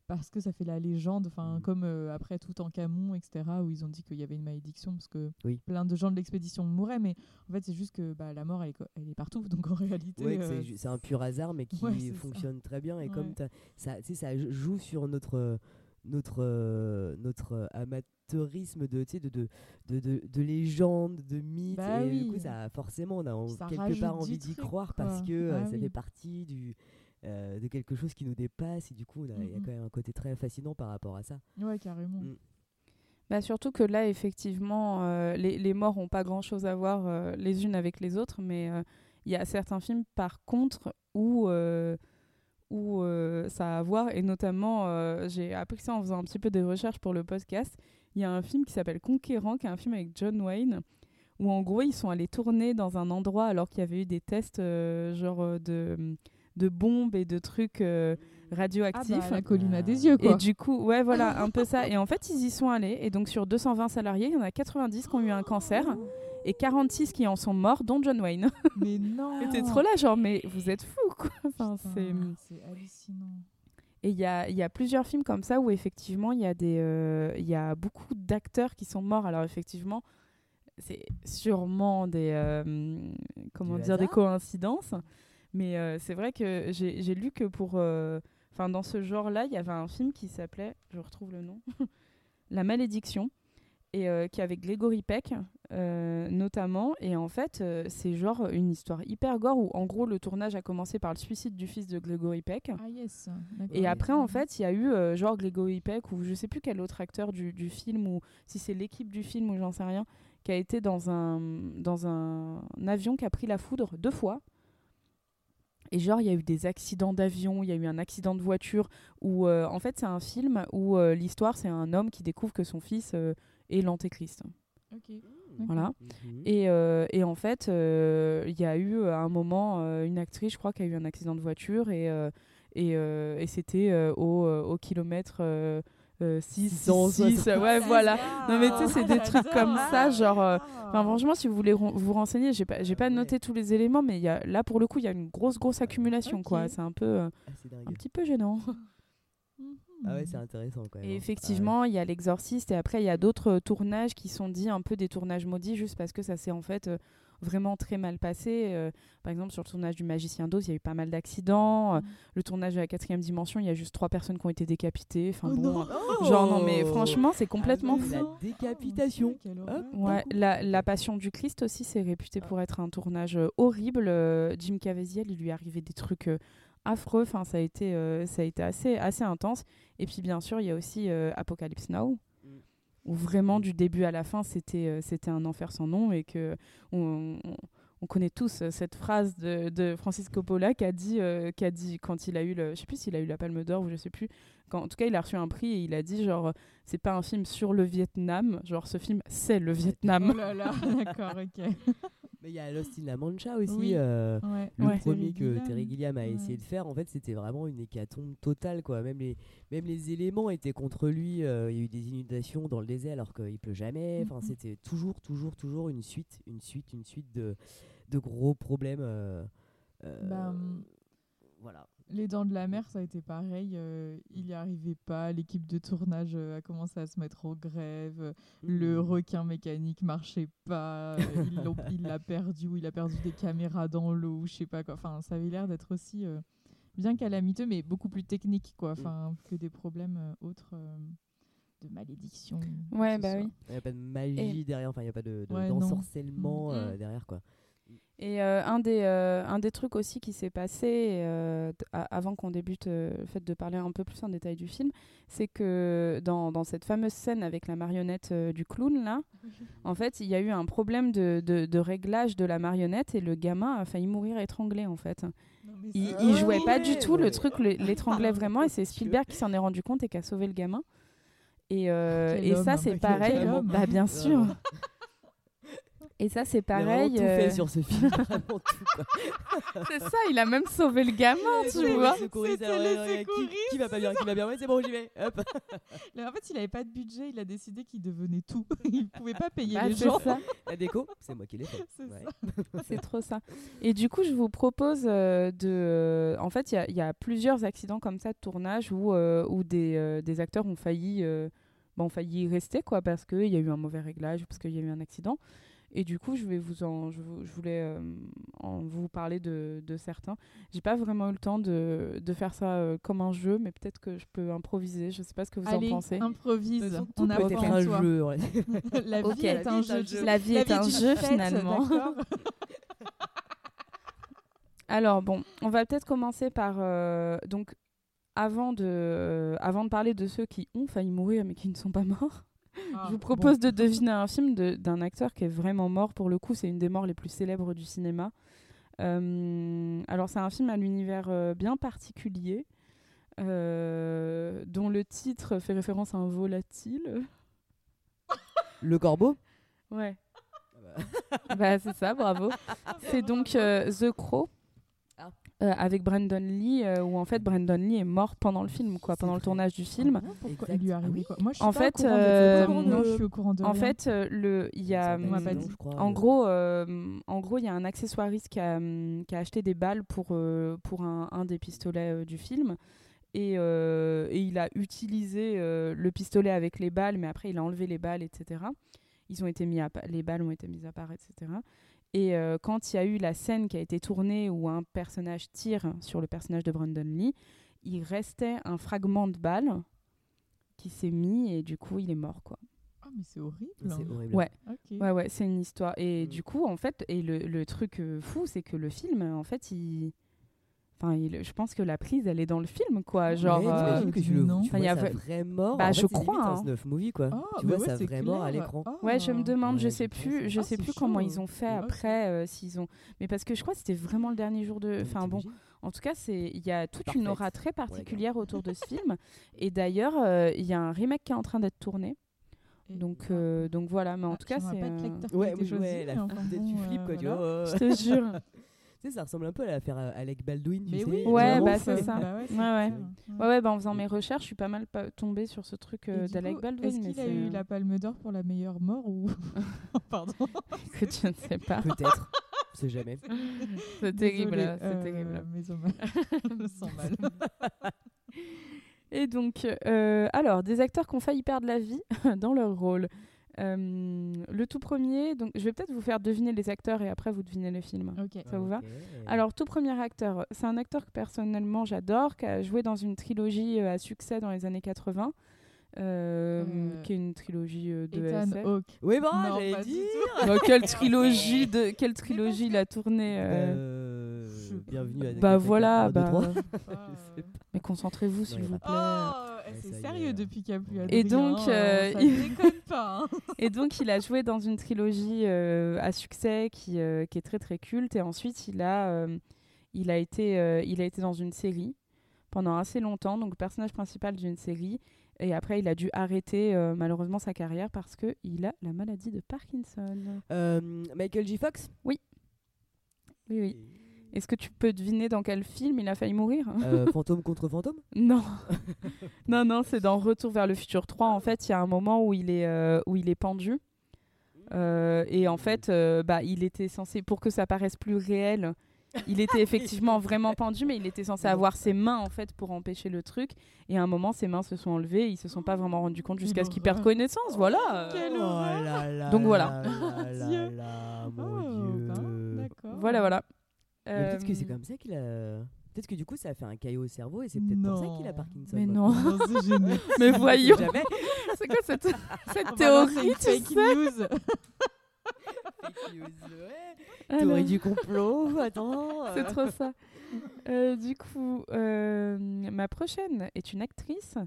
parce que ça fait la légende, enfin Mm. comme après tout en Camon, etc., où ils ont dit qu'il y avait une malédiction parce que Oui. plein de gens de l'expédition mouraient, mais en fait c'est juste que bah, la mort elle est, co- elle est partout, donc en réalité Ouais, c'est un pur hasard, mais qui Ouais, c'est ça. fonctionne très bien. Et Ouais. comme ça, ça joue sur notre notre notre euh, amateurisme de, tu sais, de, de, de, de, de légendes, de mythes. Bah et du coup, ça, forcément, on a en- quelque part envie d'y croire parce que euh, Ah ça oui. fait partie du, euh, de quelque chose qui nous dépasse. Et du coup, il y a quand même un côté très fascinant par rapport à ça. ouais carrément. Mm. Bah surtout que là, effectivement, euh, les, les morts n'ont pas grand-chose à voir euh, les unes avec les autres, mais euh, il y a certains films, par contre, où, euh, où euh, ça a à voir, et notamment, euh, j'ai appris ça en faisant un petit peu des recherches pour le podcast, il y a un film qui s'appelle Conquérant, qui est un film avec John Wayne, où en gros, ils sont allés tourner dans un endroit alors qu'il y avait eu des tests euh, genre euh, de, de bombes et de trucs euh, Ah radioactifs. bah, la colline a des yeux quoi. Et du coup, ouais, voilà, un peu ça. Et en fait, ils y sont allés. Et donc, sur 220 salariés, il y en a 90 qui ont eu un cancer et 46 qui en sont morts, dont John Wayne. Mais non. T'es trop là, genre, mais vous êtes fous, quoi. Enfin, c'est hallucinant. Et il y a, il y a plusieurs films comme ça où effectivement il y, a des, euh, il y a beaucoup d'acteurs qui sont morts. Alors effectivement, c'est sûrement des, euh, comment Du dire, des coïncidences. Mais euh, c'est vrai que j'ai lu que pour... Enfin, dans ce genre-là, il y avait un film qui s'appelait, je retrouve le nom, La Malédiction, et euh, qui avec Gregory Peck euh, notamment. Et en fait, euh, c'est genre une histoire hyper gore où en gros le tournage a commencé par le suicide du fils de Gregory Peck. Ah yes. Et après, en fait, il y a eu genre Gregory Peck ou je sais plus quel autre acteur du, du film ou si c'est l'équipe du film ou j'en sais rien, qui a été dans un, dans un, avion qui a pris la foudre deux fois. Et genre, il y a eu des accidents d'avion, il y a eu un accident de voiture où, euh, en fait, c'est un film où euh, l'histoire, c'est un homme qui découvre que son fils euh, est l'antéchrist. Ok. Voilà. Mhm. Et, euh, et en fait, euh, il y a eu euh, à un moment euh, une actrice, je crois, qui a eu un accident de voiture et, euh, et, euh, et c'était euh, au, au kilomètre euh, euh, 6, 660. ouais, voilà. Non, mais tu sais, c'est des Ah, trucs comme ça, genre. euh, Ah. Enfin, franchement, si vous voulez vous renseigner, j'ai pas, j'ai pas Ouais. noté tous les éléments, mais il y a, là, pour le coup, il y a une grosse, grosse accumulation, quoi. C'est un peu, euh, Ah, un petit peu gênant. Ah ouais, c'est intéressant quand même. Et hein. effectivement, il y a l'exorciste et après il y a d'autres euh, tournages qui sont dits un peu des tournages maudits juste parce que ça s'est en fait euh, vraiment très mal passé. Euh, par exemple, sur le tournage du Magicien d'Oz, il y a eu pas mal d'accidents. Euh, Mhm. le tournage de la quatrième dimension, il y a juste trois personnes qui ont été décapitées. Enfin Oh bon, non. euh, genre non mais franchement, c'est complètement Ah, fou. La décapitation. Hop. horreur. Ouais, la, la Passion du Christ aussi, c'est réputé pour être un tournage horrible. Jim Caviezel, il lui est arrivé des trucs euh, affreux. Enfin, ça a été, euh, ça a été assez, assez intense. Et puis, bien sûr, il y a aussi euh, Apocalypse Now, Mm. où vraiment, du début à la fin, c'était, euh, c'était un enfer sans nom et que on, on- on connaît tous cette phrase de, de Francis Coppola qui a dit, qui a dit quand il a eu le, je sais plus s'il a eu la Palme d'Or ou je sais plus. Quand, en tout cas, il a reçu un prix et il a dit genre, c'est pas un film sur le Vietnam, genre ce film c'est le Vietnam. Oh là là, d'accord, ok. Mais il y a Lost in La Mancha aussi. Oui. euh, Ouais. Le Ouais. premier que Gilliam. Terry Gilliam a Ouais. essayé de faire, en fait, c'était vraiment une hécatombe totale, quoi. Même les, même les éléments étaient contre lui. euh, Il y a eu des inondations dans le désert alors qu'il pleut jamais. Enfin, Mhm. c'était toujours, toujours, toujours une suite, une suite, une suite de, de gros problèmes. euh, euh, Bah, hum, voilà. Les Dents de la Mer, ça a été pareil. euh, il n'y arrivait pas. L'équipe de tournage euh, a commencé à se mettre en grève. euh, Le requin mécanique marchait pas. ils l'ont- il l'a perdu ou il a perdu des caméras dans l'eau ou je sais pas quoi. Enfin, ça avait l'air d'être aussi euh, bien calamiteux, mais beaucoup plus technique quoi. Enfin, que des problèmes euh, autres euh, de malédiction. ou Ouais, bah oui. Il n'y a pas de magie derrière, enfin, il n'y a pas de, de- Ouais, non. d'ensorcellement euh, derrière, quoi. Et euh, un, des, euh, un des trucs aussi qui s'est passé euh, avant qu'on débute euh, le fait de parler un peu plus en détail du film, c'est que dans, dans cette fameuse scène avec la marionnette euh, du clown, là, en fait, il y a eu un problème de, de, de réglage de la marionnette et le gamin a failli mourir étranglé, en fait. Il, Ah il jouait pas du tout, le truc l'étranglait vraiment et c'est Spielberg qui s'en est rendu compte et qui a sauvé le gamin. Et, euh, et homme, ça, hein, c'est pareil. Bah, bien sûr. Et ça, c'est Il a vraiment pareil. tout fait euh, sur ce film, vraiment tout, quoi. C'est ça, il a même sauvé le gamin, tu C'est vois. le secouriste, C'était alors, le euh, qui, secouriste. qui va pas bien, qui va bien, ouais, c'est bon, j'y vais. Hop. Là, en fait, il avait pas de budget. Il a décidé qu'il devenait tout. il pouvait pas payer Bah, les gens. ça. La déco, c'est moi qui l'ai fait. C'est Ouais. ça. C'est trop ça. Et du coup, je vous propose euh, de. euh, en fait, il y a- il y, a plusieurs accidents comme ça de tournage où, euh, où des, euh, des acteurs ont failli, euh, bah, ont failli y rester, quoi, parce qu'il y a eu un mauvais réglage, parce qu'il y a eu un accident. Et du coup, je, vais vous en, je, voulais euh, en vous parler de, de certains. J'ai pas vraiment eu le temps de, de faire ça euh, comme un jeu, mais peut-être que je peux improviser. Je sais pas ce que vous Allez, en pensez. improvise. On a peut pas être besoin un toi. jeu. ouais. La vie est un jeu. La vie est un jeu, finalement. Alors bon, on va peut-être commencer par euh, donc avant de euh, avant de parler de ceux qui ont failli mourir mais qui ne sont pas morts. Ah, je vous propose de deviner un film de- d'un acteur qui est vraiment mort pour le coup. C'est une des morts les plus célèbres du cinéma. Euh, alors c'est un film à l'univers euh, bien particulier. euh, dont le titre fait référence à un volatile. Le corbeau? Ouais. Ah bah. bah, c'est ça, bravo. c'est donc euh, The Crow. Euh, avec Brandon Lee, euh, où en fait Brandon Lee est mort pendant le film, quoi, pendant le tournage du film. Ah, pourquoi Exact. il lui est arrivé quoi Moi, je suis En pas fait, au courant de- euh, de- non. je suis au courant de En rien. fait, euh, le, il y a, pas dit. crois, en gros, euh, en gros, il y a un accessoiriste qui a, hum, qui a acheté des balles pour, euh, pour un, un des pistolets euh, du film. Et, euh, et il a utilisé euh, le pistolet avec les balles, mais après il a enlevé les balles, etc. Ils ont été mis à les balles ont été mises à part, etc. Et euh, quand il y a eu la scène qui a été tournée où un personnage tire sur le personnage de Brandon Lee, il restait un fragment de balle qui s'est mis et du coup il est mort quoi. Ah, mais c'est horrible. C'est horrible. Ouais. Ouais ouais, c'est une histoire et Mm. du coup en fait et le, le truc euh, fou c'est que le film en fait il enfin il- je pense que la prise elle est dans le film quoi, genre euh, que tu le non. tu Enfin, il y vois a sa vrai- vraie mort. Bah, en je fait, c'est crois, hein. snuff movie quoi. Ah, tu mais vois ouais, sa c'est mort à l'écran. Ah. Ouais, je me demande, Ouais, je sais plus, je Ah, sais c'est plus comment ils ont fait après euh, s'ils ont mais parce que je crois que c'était vraiment le dernier jour de enfin bon, en tout cas, c'est il y a toute une aura très particulière autour de ce film et d'ailleurs, euh, il y y a un remake qui est en train d'être tourné. Donc euh, donc voilà, mais en Ah, tout cas, c'est euh, Ouais, ouais, la mais enfin peut-être bon, tu flippes quoi, tu vois. je te jure. Tu sais, ça ressemble un peu à l'affaire euh, Alec Baldwin, tu Mais sais. oui, Ouais, bah, c'est ça. Bah ouais, c'est Ouais, ouais. ça. Ouais ouais, bah, en faisant mes recherches, je suis pas mal pa- tombée sur ce truc euh, d'Alec Baldwin Est-ce mais qu'il a c'est eu la Palme d'Or pour la meilleure mort ou Pardon. que je ne sais pas. Peut-être. On sait jamais. C'est terrible, là, c'est euh, terrible. Mais mal. Sens mal. Et donc, euh, alors, des acteurs qui ont failli perdre la vie dans leur rôle. Euh, le tout premier, donc je vais peut-être vous faire deviner les acteurs et après vous devinez le film. Ok. Ça vous va. Alors, tout premier acteur, c'est un acteur que personnellement j'adore, qui a joué dans une trilogie euh, à succès dans les années 80, euh, Euh, qui est une trilogie euh, de Ethan SF. Hawke. Oui, bon, Non, j'allais pas du dire. tout. Bah, quelle trilogie de quelle trilogie il a tourné euh, Euh, Bienvenue à Bah voilà, 1, 2, bah, 3. Ah, mais concentrez-vous s'il vous plaît. Oh, c'est sérieux est. depuis qu'il n'y a plus Adrien. Et donc, hein, euh, ça il- déconne pas. hein. Et donc, il a joué dans une trilogie euh, à succès qui, euh, qui est très très culte. Et ensuite, il a, euh, il, a été, euh, il a été dans une série pendant assez longtemps, donc personnage principal d'une série. Et après, il a dû arrêter euh, malheureusement sa carrière parce qu'il a la maladie de Parkinson. Euh, Michael J. Fox? Oui, oui. Est-ce que tu peux deviner dans quel film il a failli mourir? Euh, Fantôme contre fantôme? Non, non, non, c'est dans Retour vers le futur 3. En fait, il y a un moment où il est, euh, où il est pendu. Euh, et en fait, euh, bah, il était censé, pour que ça paraisse plus réel, il était effectivement vraiment pendu, mais il était censé avoir ses mains en fait pour empêcher le truc. Et à un moment, ses mains se sont enlevées, ils se sont pas vraiment rendus compte jusqu'à ce qu'il perde horreur. connaissance. Voilà. Quelle Oh là là Donc voilà. là là Dieu. là, mon Oh, Dieu. ben, D'accord. Voilà, voilà. Mais peut-être que c'est Euh, comme ça qu'il a. Peut-être que du coup ça a fait un caillot au cerveau et c'est peut-être pour ça qu'il a. Parkinson. Mais non. Non, c'est génial. Mais On voyons, c'est quoi cette, cette théorie tu fake sais news. Fake news, ouais. Ah Théorie du complot, attends. C'est trop ça. Euh, du coup, euh, ma prochaine est une actrice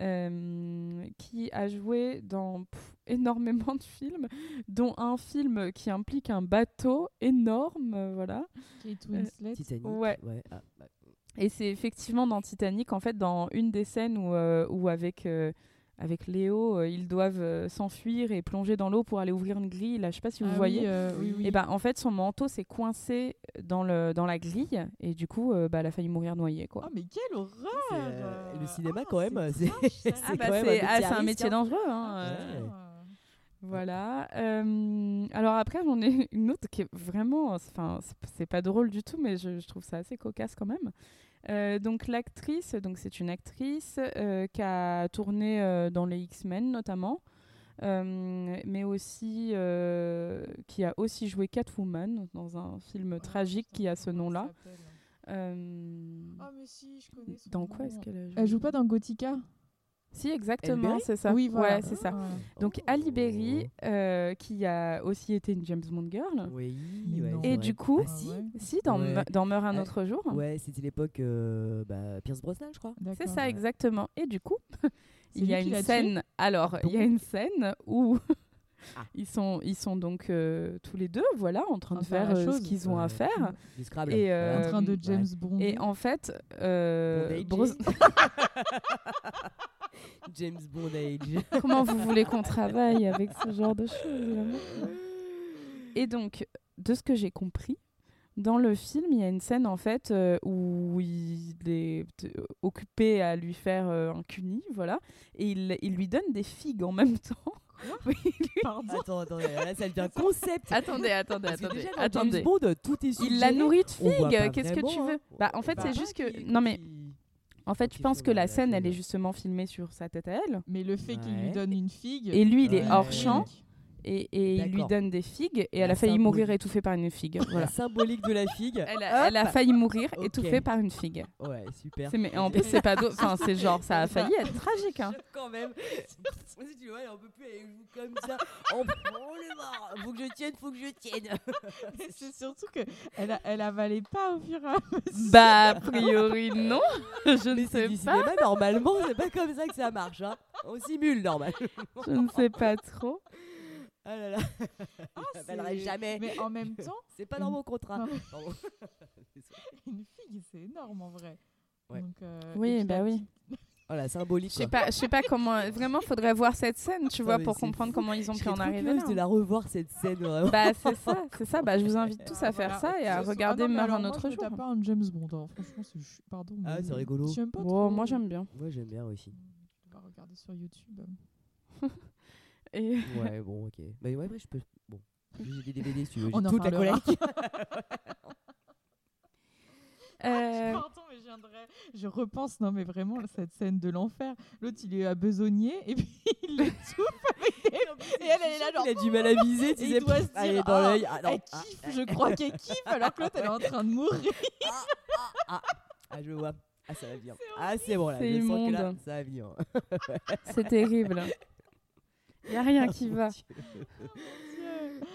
euh, qui a joué dans pff, énormément de films, dont un film qui implique un bateau énorme, euh, voilà. Kate Winslet. Titanic. Ouais. ah, bah, Et c'est effectivement dans Titanic, en fait, dans une des scènes où, euh, où avec, euh, avec Léo, euh, ils doivent euh, s'enfuir et plonger dans l'eau pour aller ouvrir une grille. Là, je sais pas si vous Ah oui, voyez. euh, oui, oui. Et ben en fait son manteau s'est coincé dans le dans la grille et du coup euh, bah, elle a failli mourir noyée quoi. Oh, mais quelle horreur euh, le cinéma Ah, quand même, c'est Ah quand bah même c'est un un métier hein. dangereux hein, Ouais. euh, Voilà. Euh, alors après j'en ai une autre qui est vraiment enfin c'est- c'est pas drôle du tout mais je, je trouve ça assez cocasse quand même. Euh, donc l'actrice donc c'est une actrice euh, qui a tourné euh, dans les X-Men notamment. euh, mais aussi euh, qui a aussi joué Catwoman dans un film tragique qui a ce nom-là. Euh, Ah, mais si, je connais son dans quoi est-ce qu'elle a joué Elle joue pas dans Gothica? Si, exactement, c'est ça. Oui, voilà. Ouais, c'est ça. Voilà. Donc Oh. Ali Berry, euh, qui a aussi été une James Bond girl. Oui, ouais, Et du coup, Ah, si. ouais. Si, dans, Ouais. Dans Meurt un Ah, autre jour. Ouais, c'était l'époque euh, bah, Pierce Brosnan, je crois. C'est ça, exactement. Et du coup, il y a une scène. Alors, il y a une scène où Ah. ils sont, ils sont donc euh, tous les deux, voilà, en train En de faire euh, ce chose. qu'ils ont à Ouais. faire. Et, euh, En train de ouais. James Bond. Et en fait, euh. Bros- James Bond Age. comment vous voulez qu'on travaille avec ce genre de choses Et donc, de ce que j'ai compris, dans le film, il y a une scène en fait euh, où il est occupé à lui faire euh, un cuni, voilà, et il, il lui donne des figues en même temps. Oui, lui- Pardon. Attends, attendez, là ça devient concept. Attendez, attendez, Parce attendez, déjà, attendez. Bond, tout est Il la nourrit de figues. Qu'est-ce que tu veux? Hein. Bah, en fait, Bah, c'est juste que qui- non mais qui- En fait, je pense que la- scène, elle est justement filmée sur sa tête à elle. Mais le fait qu'il lui donne une figue. Et lui, il est Ouais. hors champ. Et, et il lui donne des figues. Et elle La a failli mourir étouffée par une figue. La Voilà. symbolique de la figue. Elle a, elle a failli mourir Ok. étouffée par une figue. Ouais, super. Mais en plus, c'est pas. Enfin, c'est genre, ça a failli être tragique. Hein. Quand même. Si tu vois, on peut plus aller jouer comme ça. On le mort. Faut que je tienne, faut que je tienne. C'est surtout que elle, a- elle avalait pas au fur et à mesure. Bah, a priori, non. Je ne Mais sais du pas. cinéma, normalement, c'est pas comme ça que ça marche. Hein. On simule, normalement. Je ne sais pas trop. Ah là là. Ah, Je m'appellerai jamais. Mais en même temps, C'est pas dans mon contrat. Non, mais- Pardon. une figue, c'est énorme en vrai. Ouais. Donc, euh, Oui, bah oui. Oh la symbolique. Je sais pas, je sais pas comment. Vraiment, faudrait voir cette scène, tu vois, pour comprendre fou. comment ils ont pu en arriver là. de la revoir cette scène vraiment. Bah, c'est ça, c'est ça. Bah, je vous invite tous à faire voilà. ça et à regarder ah alors un autre jour. pas un James Bond. hein. Franchement, c'est ch- pardon. Ah, c'est rigolo. Pas moi j'aime bien. Moi j'aime bien aussi. On va regarder sur YouTube. Et Ouais, bon, ok. Bah ouais, ouais, je peux. Bon. J'ai des DVD si tu veux. On J'ai en toute la collecte. euh, Pardon, mais je viendrais. Je repense, non, mais vraiment, cette scène de l'enfer. L'autre, il est à besogner et puis il l'étouffe avec des. Et elle, elle est là, genre. Il a du mal à viser, tu sais. il doit se dire, dans ah, l'œil. Ah. Elle Ah, kiffe, je crois qu'elle kiffe, alors que l'autre, elle est en train de mourir. Ah, je vois. Ah, ça va bien. Ah, c'est bon là. C'est Je sens que là, immonde. ça va bien. c'est terrible. Y a rien qui va.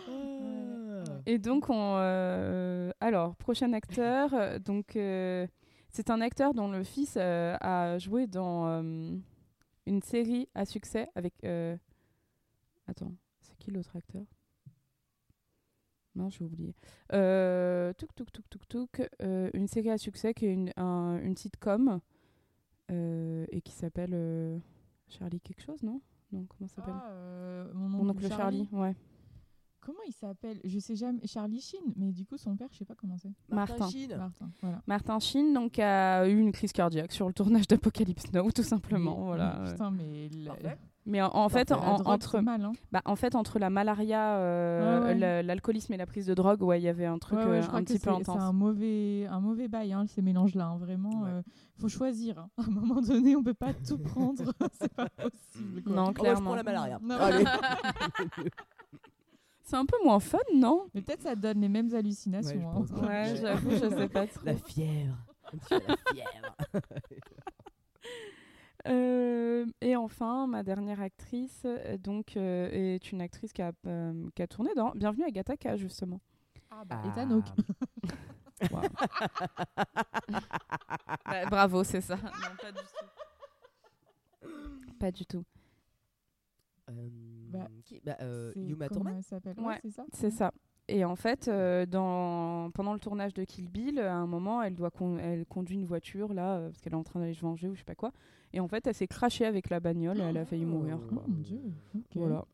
Ah. Et donc, on, euh, alors, prochain acteur. euh, donc, euh, c'est un acteur dont le fils euh, a joué dans une série à succès avec. Attends, c'est qui l'autre acteur? Non, j'ai oublié. Touk, touk, touk, touk, touk. euh, une série à succès qui est une, un- une sitcom et qui s'appelle Charlie quelque chose, non? Non, comment ça s'appelle Ah, euh, mon, Mon oncle Charlie, ouais. Comment il s'appelle? Je sais jamais. Charlie Sheen, mais du coup, son père, je sais pas comment c'est. Martin. Sheen. Martin, voilà. Martin Sheen donc a eu une crise cardiaque sur le tournage d'Apocalypse Now tout simplement Mais- voilà. Putain, mais. Mais en, en fait en- entre mal, hein. bah, en fait entre la malaria euh, Ouais, ouais. la- l'alcoolisme et la prise de drogue ouais il y avait un truc Ouais, ouais, euh, je crois un que petit peu c'est- C'est intense un mauvais, un mauvais bail, hein, ces mélanges-là. hein, Vraiment, Ouais. euh, faut choisir. hein. À un moment donné, on peut pas tout prendre. c'est pas possible. Quoi. non Oh, moi, je clairement prends la malaria. C'est un peu moins fun non? Mais peut-être ça donne les mêmes hallucinations. Ouais, je hein. j'avoue je sais pas trop La fièvre. La fièvre. Euh, et enfin ma dernière actrice euh, donc euh, est une actrice qui a, euh, qui a tourné dans Bienvenue à Gattaca justement. Ah, bah, Ethan Hawke. Wow. Bah, bravo c'est ça. Non pas du tout. Pas du tout. Euh, Bah, qui Bah, euh, Yuma Ouais, Ouais, c'est ça? C'est ça. Et en fait, euh, dans, pendant le tournage de Kill Bill, à un moment, elle, doit con- elle conduit une voiture, là, euh, parce qu'elle est en train d'aller se venger ou je sais pas quoi. Et en fait, elle s'est crachée avec la bagnole et elle a failli mourir. Oh. Oh quoi. mon dieu. ok. Voilà.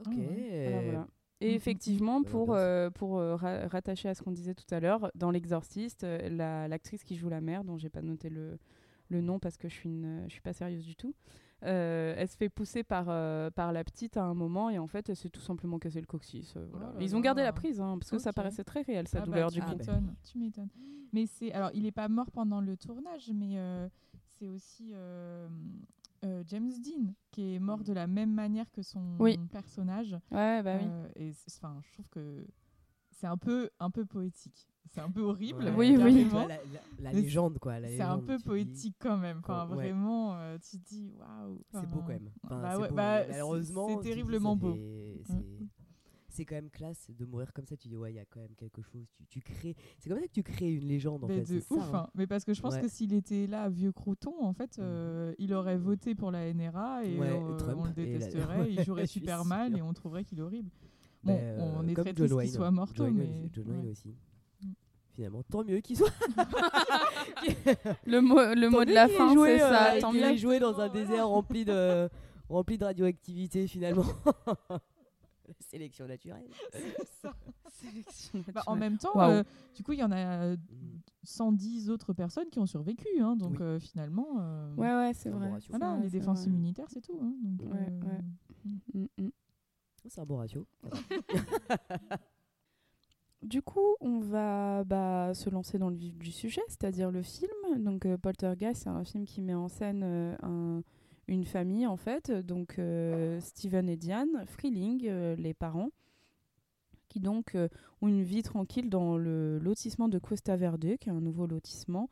Ok. Ah ouais. Voilà, voilà. Mhm. Et effectivement, pour, euh, pour euh, ra- rattacher à ce qu'on disait tout à l'heure, dans L'Exorciste, la- l'actrice qui joue la mère, dont j'ai pas noté le, le nom parce que je suis, une, je suis pas sérieuse du tout, euh, elle se fait pousser par, euh, par la petite à un moment et en fait, elle s'est tout simplement cassé le coccyx. euh, voilà. Oh Ils ont gardé la prise hein, parce que ça paraissait très réel, sa Ah bah, douleur tu du coup. m'étonnes, tu m'étonnes. Mais c'est alors il est pas mort pendant le tournage, mais c'est aussi James Dean qui est mort de la même manière que son Oui. personnage. Ouais, bah oui. Et enfin, je trouve que c'est un peu un peu poétique. C'est un peu horrible. Ouais. Oui, La, la- la Mais légende, quoi. C'est un peu dis- poétique quand même. Enfin, ouais. vraiment, euh, tu te dis waouh. C'est beau quand même. Enfin, bah c'est ouais, beau, bah, malheureusement, c'est terriblement beau. Mm. C'est c'est quand même classe de mourir comme ça. Tu dis, ouais, il y a quand même quelque chose. Tu, tu crées. C'est comme ça que tu crées une légende, en Mais fait. de c'est ouf, ça, hein. hein. mais parce que je pense Ouais. que s'il était là, vieux crouton, en fait, Mhm. euh, il aurait voté pour la NRA et euh, on le détesterait, il jouerait super mal et on trouverait qu'il est horrible. Bah, Bon, euh, on est comme très triste qu'il soit mort mais Wayne, John Wayne ouais. aussi. Mm. Finalement, tant mieux qu'il soit. Le mot, le mot Tant de la fin, joué, c'est ça. euh, Tant qu'il mieux. ait joué dans un désert rempli de, rempli de radioactivité, finalement. Sélection naturelle. Bah, en même temps, euh, du coup, il y en a euh, Mm. 110 autres personnes qui ont survécu, hein, donc Oui. euh, finalement, euh, Ouais, ouais, c'est vrai. bon voilà, les c'est défenses vrai. immunitaires, c'est tout. hein, donc, Ouais, euh, ouais. Mm, mm. C'est un bon ratio. Du coup, on va bah, se lancer dans le vif du sujet, c'est-à-dire le film. Donc, euh, Poltergeist, c'est un film qui met en scène euh, un- une famille, en fait. Donc, euh, Steven et Diane Freeling, euh, les parents, qui donc ont une vie tranquille dans le lotissement de Costa Verde, qui est un nouveau lotissement.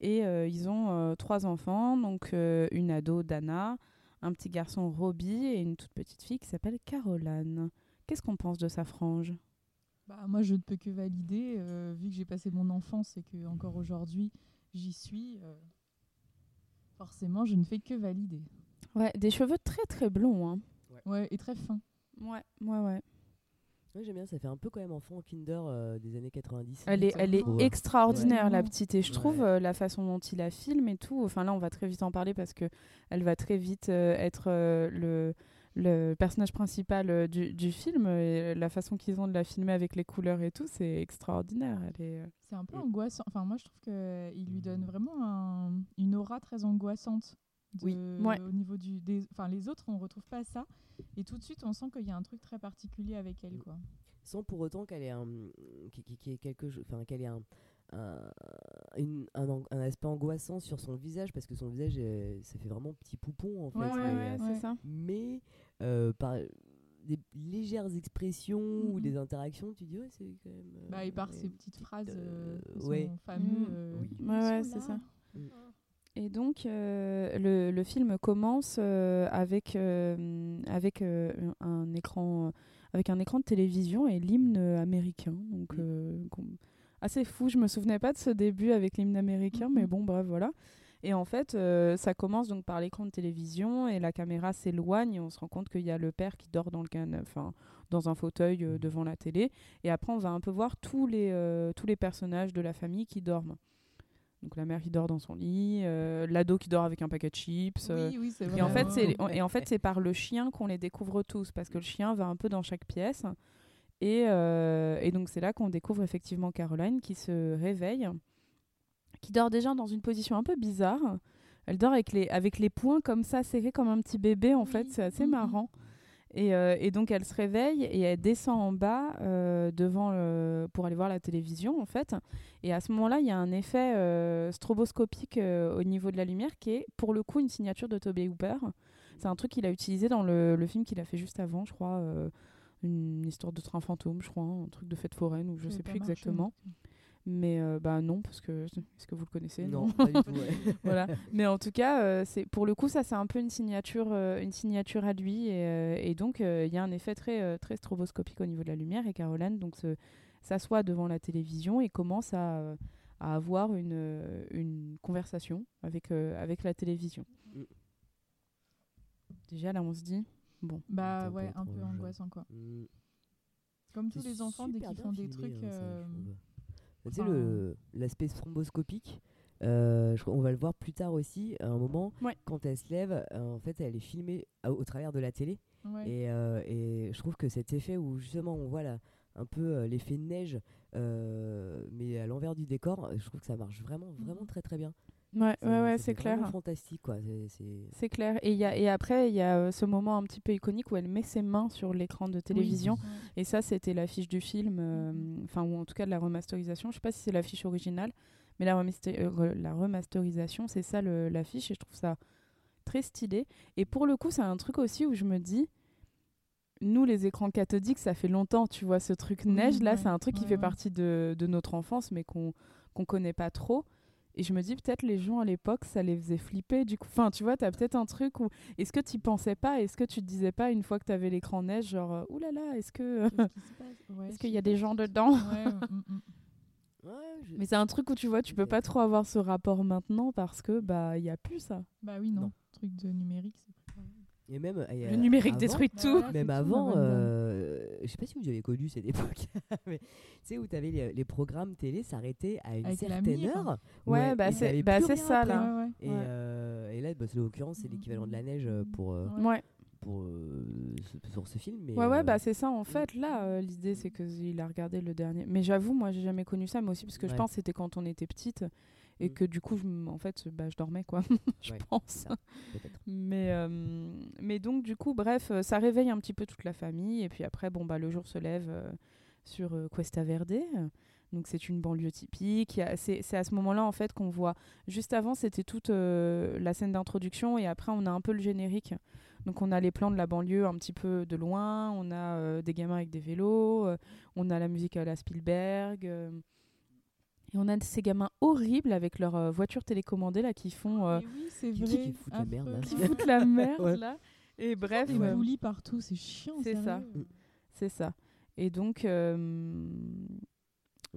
Et ils ont trois enfants, donc une ado, Dana, un petit garçon, Robbie, et une toute petite fille qui s'appelle Caroline. Qu'est-ce qu'on pense de sa frange? Bah, moi, je ne peux que valider, euh, vu que j'ai passé mon enfance et que encore aujourd'hui j'y suis. euh, forcément, je ne fais que valider. Ouais, des cheveux très très blonds. Hein. Ouais, et très fin. Ouais, ouais, ouais. Ouais, j'aime bien, ça fait un peu quand même enfant Kinder euh, des années 90. Elle est, elle est Ouais. extraordinaire, la petite. Et je trouve Ouais. euh, la façon dont il la filme et tout. Enfin, là, on va très vite en parler parce que elle va très vite euh, être euh, le, le personnage principal euh, du, du film. Et la façon qu'ils ont de la filmer avec les couleurs et tout, c'est extraordinaire. Elle est, euh, C'est un peu Mm. angoissant. Enfin, moi, je trouve qu'il lui donne vraiment un- une aura très angoissante. de- Oui. Ouais. Au niveau du. Des, enfin, les autres, on retrouve pas ça. Et tout de suite, on sent qu'il y a un truc très particulier avec elle, Mm. quoi. Sans pour autant qu'elle ait un, qui, qui- qui ait quelque chose, enfin qu'elle ait un, un, une- un, un aspect angoissant sur son visage parce que son visage, euh, ça fait vraiment petit poupon en fait. Ouais, ouais, euh, ça. mais, euh, par des légères expressions ou Mhm. des interactions, tu dis ouais c'est quand même. euh, Bah, et par ouais, ces petites petite, phrases euh, euh, ouais. fameux. Mm. euh, Oui. Ouais, ouais, c'est ça. Mm. Et donc, euh, le, le film commence euh, avec, euh, avec, euh, un écran, avec un écran de télévision et l'hymne américain. Donc, Mm. euh, assez fou. Je me souvenais pas de ce début avec l'hymne américain, mais bon, bref, voilà. Et en fait, euh, ça commence donc par l'écran de télévision et la caméra s'éloigne et on se rend compte qu'il y a le père qui dort dans le can enfin, dans un fauteuil euh, devant la télé. Et après, on va un peu voir tous les, euh, tous les personnages de la famille qui dorment. Donc la mère qui dort dans son lit, l'ado qui dort avec un paquet de chips. Oui, oui, c'est et en fait, c'est et en fait c'est par le chien qu'on les découvre tous parce que le chien va un peu dans chaque pièce. Et, et donc c'est là qu'on découvre effectivement Caroline qui se réveille, qui dort déjà dans une position un peu bizarre. Elle dort avec les avec les poings comme ça serrés comme un petit bébé en Oui. fait, c'est assez Mhm. marrant. Et, euh, et donc elle se réveille et elle descend en bas euh, devant le- pour aller voir la télévision en fait. Et à ce moment-là, il y a un effet euh, stroboscopique au niveau de la lumière qui est pour le coup une signature de Toby Hooper. C'est un truc qu'il a utilisé dans le, le film qu'il a fait juste avant, je crois, une histoire de train fantôme, je crois, un truc de fête foraine ou je Ça sais plus marché, exactement. Mais euh, bah non parce que est-ce que vous le connaissez Non, pas du tout. ouais. voilà. Mais en tout cas, euh, c'est pour le coup, ça c'est un peu une signature, euh, une signature à lui, et, euh, et donc euh, il y a un effet très euh, très stroboscopique au niveau de la lumière. Et Caroline donc s'assoit devant la télévision et commence à, à avoir une, une conversation avec euh, avec la télévision. Mm. Déjà là, on se dit bon. Bah ouais, un peu angoissant, quoi. Mm. Comme tous les enfants, dès qu'ils font des trucs. hein, ça, euh. Tu sais, enfin- le- l'aspect stromboscopique, euh, je on va le voir plus tard aussi, à un moment, Ouais. quand elle se lève, euh, en fait, elle est filmée à- au travers de la télé. ouais. Et, euh, et je trouve que cet effet où justement on voit là, un peu euh, l'effet neige, euh, mais à l'envers du décor, je trouve que ça marche vraiment, vraiment Mhm. très très bien. Ouais, ouais, ouais, c'est clair. fantastique, quoi. C'est- clair. Et, il y a, et après, il y a euh, ce moment un petit peu iconique où elle met ses mains sur l'écran de télévision. Oui, Et ça, c'était l'affiche du film, euh, Mhm. enfin, ou en tout cas de la remasterisation. Je sais pas si c'est l'affiche originale, mais la, remaster- euh, la remasterisation, c'est ça l'affiche, et je trouve ça très stylé. Et pour le coup, c'est un truc aussi où je me dis, nous, les écrans cathodiques, ça fait longtemps, tu vois, ce truc Oui, neige, là, ouais, c'est un truc qui ouais, fait partie de, de notre enfance, mais qu'on qu'on connaît pas trop. Et je me dis, peut-être les gens à l'époque, ça les faisait flipper. Du coup, enfin, tu vois, tu as peut-être un truc où. Est-ce que tu pensais pas? Est-ce que tu te disais pas, une fois que tu avais l'écran neige, genre, euh, oulala, est-ce que. Qu'est-ce qui se passe? Ouais, Est-ce qu'il y a des gens dedans? Ouais, mm, mm. Ouais, je- Mais c'est un truc où tu vois, tu peux pas trop avoir ce rapport maintenant parce que bah il y a plus ça. Bah oui, non. Non. Truc de numérique, c'est plus pareil. Et même et, Le euh, numérique avant- détruit Bah tout. Même avant, euh, je sais pas si vous avez connu cette époque, mais tu sais où tu avais les, les programmes télé s'arrêtaient à une Avec certaine heure. Ouais, bah c'est- bah ça, après. là. Ouais, ouais. Et, Ouais. euh, et là, bah, l'occurrence, c'est l'équivalent de la neige euh, pour, euh, pour euh, ce- sur ce film. Mais, Ouais, ouais, bah c'est ça en fait. Là, euh, l'idée c'est que il a regardé le dernier. Mais j'avoue, moi j'ai jamais connu ça, mais aussi parce que je pense que c'était quand on était petite et Mm. que du coup, je, en fait, bah, je dormais quoi. je Ouais, pense. ça. Mais, euh, mais donc, du coup, bref, euh, ça réveille un petit peu toute la famille. Et puis après, bon, bah, le jour se lève. euh, sur euh, Cuesta Verde. Donc c'est une banlieue typique. C'est à ce moment-là en fait qu'on voit. Juste avant, c'était toute la scène d'introduction et après on a un peu le générique. Donc on a les plans de la banlieue un petit peu de loin. On a des gamins avec des vélos. on a la musique à la Spielberg. Et on a ces gamins horribles avec leur euh, voiture télécommandée là qui font euh, oui, c'est Qui- vrai. qui- qui foutent la merde, là qui foutent la merde Ouais. là. Et bref, Des boulis partout, c'est chiant. C'est ça. C'est ça. Et donc, euh,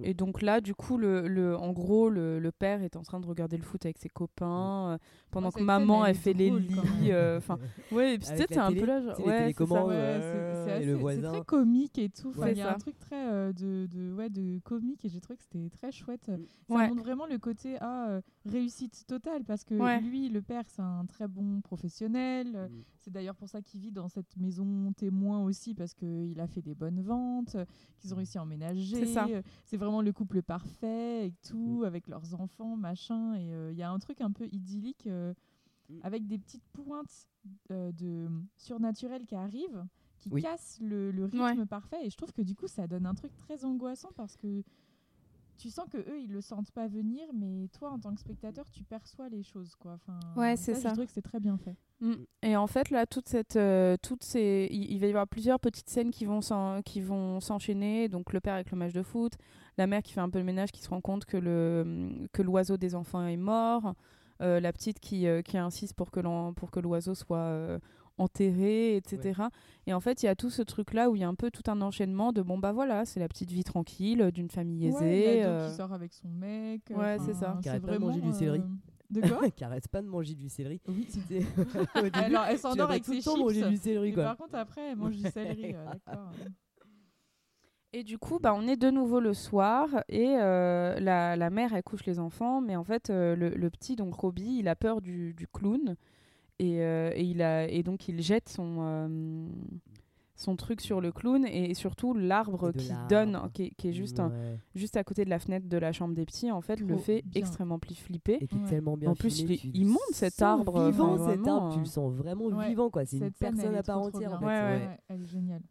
et donc là, du coup, le, le, en gros, le, le père est en train de regarder le foot avec ses copains euh, pendant que maman, elle fait les lits. euh, Enfin, ouais, et puis peut-être la c'est un télé, peu là. genre- tu sais, ouais, c'est ça. Ouais, euh, très comique et tout. Il y C'est a un ça. truc très euh, de, de, ouais, de comique et j'ai trouvé que c'était très chouette. Ça Ouais. montre vraiment le côté ah, réussite totale parce que Ouais. lui, le père, c'est un très bon professionnel. Mm. C'est d'ailleurs pour ça qu'il vit dans cette maison témoin aussi parce qu'il a fait des bonnes ventes, qu'ils ont réussi à emménager. C'est ça. C'est vraiment le couple parfait et tout, Mm. avec leurs enfants, machin. Et euh, il y a un truc un peu idyllique euh, Mm. avec des petites pointes euh, de surnaturel qui arrivent, qui Oui. cassent le, le rythme Ouais. parfait. Et je trouve que du coup, ça donne un truc très angoissant parce que tu sens que eux ils le sentent pas venir, mais toi en tant que spectateur, tu perçois les choses quoi. Enfin, Ouais, c'est Je ça. trouve que c'est très bien fait. Mm. Et en fait, là, toute cette, euh, toutes ces, il, il va y avoir plusieurs petites scènes qui vont qui vont s'enchaîner. Donc le père avec le match de foot, la mère qui fait un peu le ménage, qui se rend compte que le que l'oiseau des enfants est mort, euh, la petite qui, euh, qui insiste pour que pour que l'oiseau soit euh, enterré, etc. Et en fait, il y a tout ce truc là où il y a un peu tout un enchaînement de bon bah voilà, c'est la petite vie tranquille euh, d'une famille Ouais, aisée. euh, qui sort avec son mec. Ouais, c'est ça. Qui C'est arrête pas de manger du céleri. euh, De quoi qui arrête pas de manger du céleri. Oui. Tu sais, Au début, Alors elle s'endort avec tout le ses temps manger chips. du céleri quoi. par contre après elle mange du céleri. euh, D'accord. Et du coup, bah, on est de nouveau le soir et euh, la, la mère, elle couche les enfants, mais en fait, euh, le, le petit, donc Robbie, il a peur du, du clown et, euh, et, il a, et donc il jette son, euh, son truc sur le clown et surtout l'arbre qui donne, qui, est- qui est juste, un- juste à côté de la fenêtre de la chambre des petits, en fait, le fait bien. extrêmement plus flipper. Et qui est tellement bien En plus, filmé, il est immonde, cet arbre, Vivant enfin, cet arbre, tu euh. le sens vraiment Ouais. vivant quoi. C'est une personne à part entière en fait. Ouais, ouais. Ouais, elle est géniale.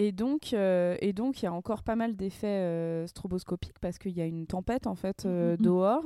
Et donc, euh, et donc, il y a encore pas mal d'effets euh, stroboscopiques parce qu'il y a une tempête en fait euh, Mm, mm, mm. dehors.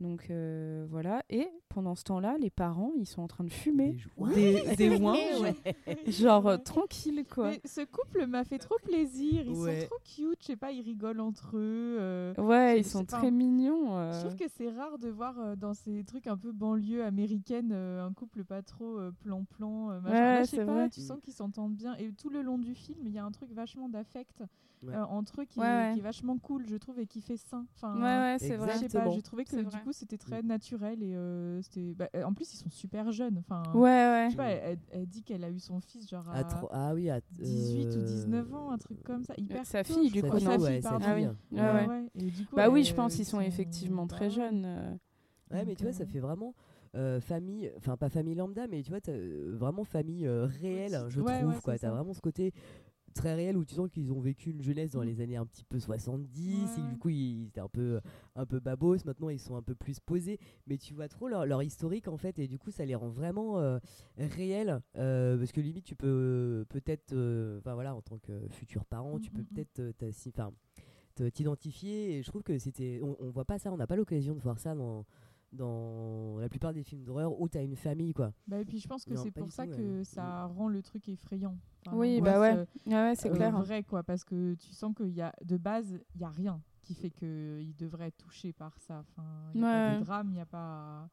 Donc euh, voilà. Et pendant ce temps-là, les parents, ils sont en train de fumer Des joints. des, des genre euh, tranquille quoi. Mais ce couple m'a fait trop plaisir. Ils Ouais. sont trop cute. Je sais pas, ils rigolent entre eux. euh, Ouais, ils sont très mignons. euh. Je trouve que c'est rare de voir euh, dans ces trucs un peu banlieue américaine euh, un couple pas trop plan-plan. euh. Ouais, je c'est sais pas, vrai. tu sens qu'ils s'entendent bien. Et tout le long du film, il y a un truc vachement d'affect Ouais. euh, entre eux qui, Ouais, est, ouais. qui est vachement cool, je trouve, et qui fait sain. Enfin, Ouais, ouais, c'est vrai. Je sais pas, Exactement. j'ai trouvé que du vrai. coup c'était très naturel et euh, c'était. bah, euh, en plus, ils sont super jeunes. Enfin, Ouais, ouais. je sais pas, elle, elle dit qu'elle a eu son fils genre à À tro- Ah oui, à 18 ou euh, 19 ans, un truc comme ça. Hyper Sa tôt, fille, du coup, Sa fille. Ah Bah oui, je pense euh, qu'ils sont effectivement bah très jeunes. euh. Ouais, mais tu vois, ça euh, fait vraiment euh, famille, enfin pas famille lambda, mais tu vois, euh, vraiment famille euh, réelle, je Ouais, trouve. ouais, quoi. T'as ça. vraiment ce côté très réel où tu sens qu'ils ont vécu une jeunesse dans Mhm. les années un petit peu 70 Ouais, et du coup ils étaient un peu un peu babos. Maintenant ils sont un peu plus posés. Mais tu vois trop leur, leur historique en fait et du coup ça les rend vraiment euh, réels euh, parce que limite tu peux peut-être euh, enfin voilà en tant que futur parent tu peux Mhm, mhm. peut-être t'identifier. Et je trouve que c'était on, on voit pas ça. On n'a pas l'occasion de voir ça dans dans la plupart des films d'horreur où t'as une famille quoi Bah, et puis je pense que c'est pour ça tout, que ouais. ça rend le truc effrayant. Enfin, Oui, bah ouais. euh, Ouais, ouais, c'est euh, clair. vrai quoi, parce que tu sens qu'il y a de base, il y a rien qui fait qu'il devrait être touché par ça. Enfin, il y a pas Ouais. de drame, il n'y a pas.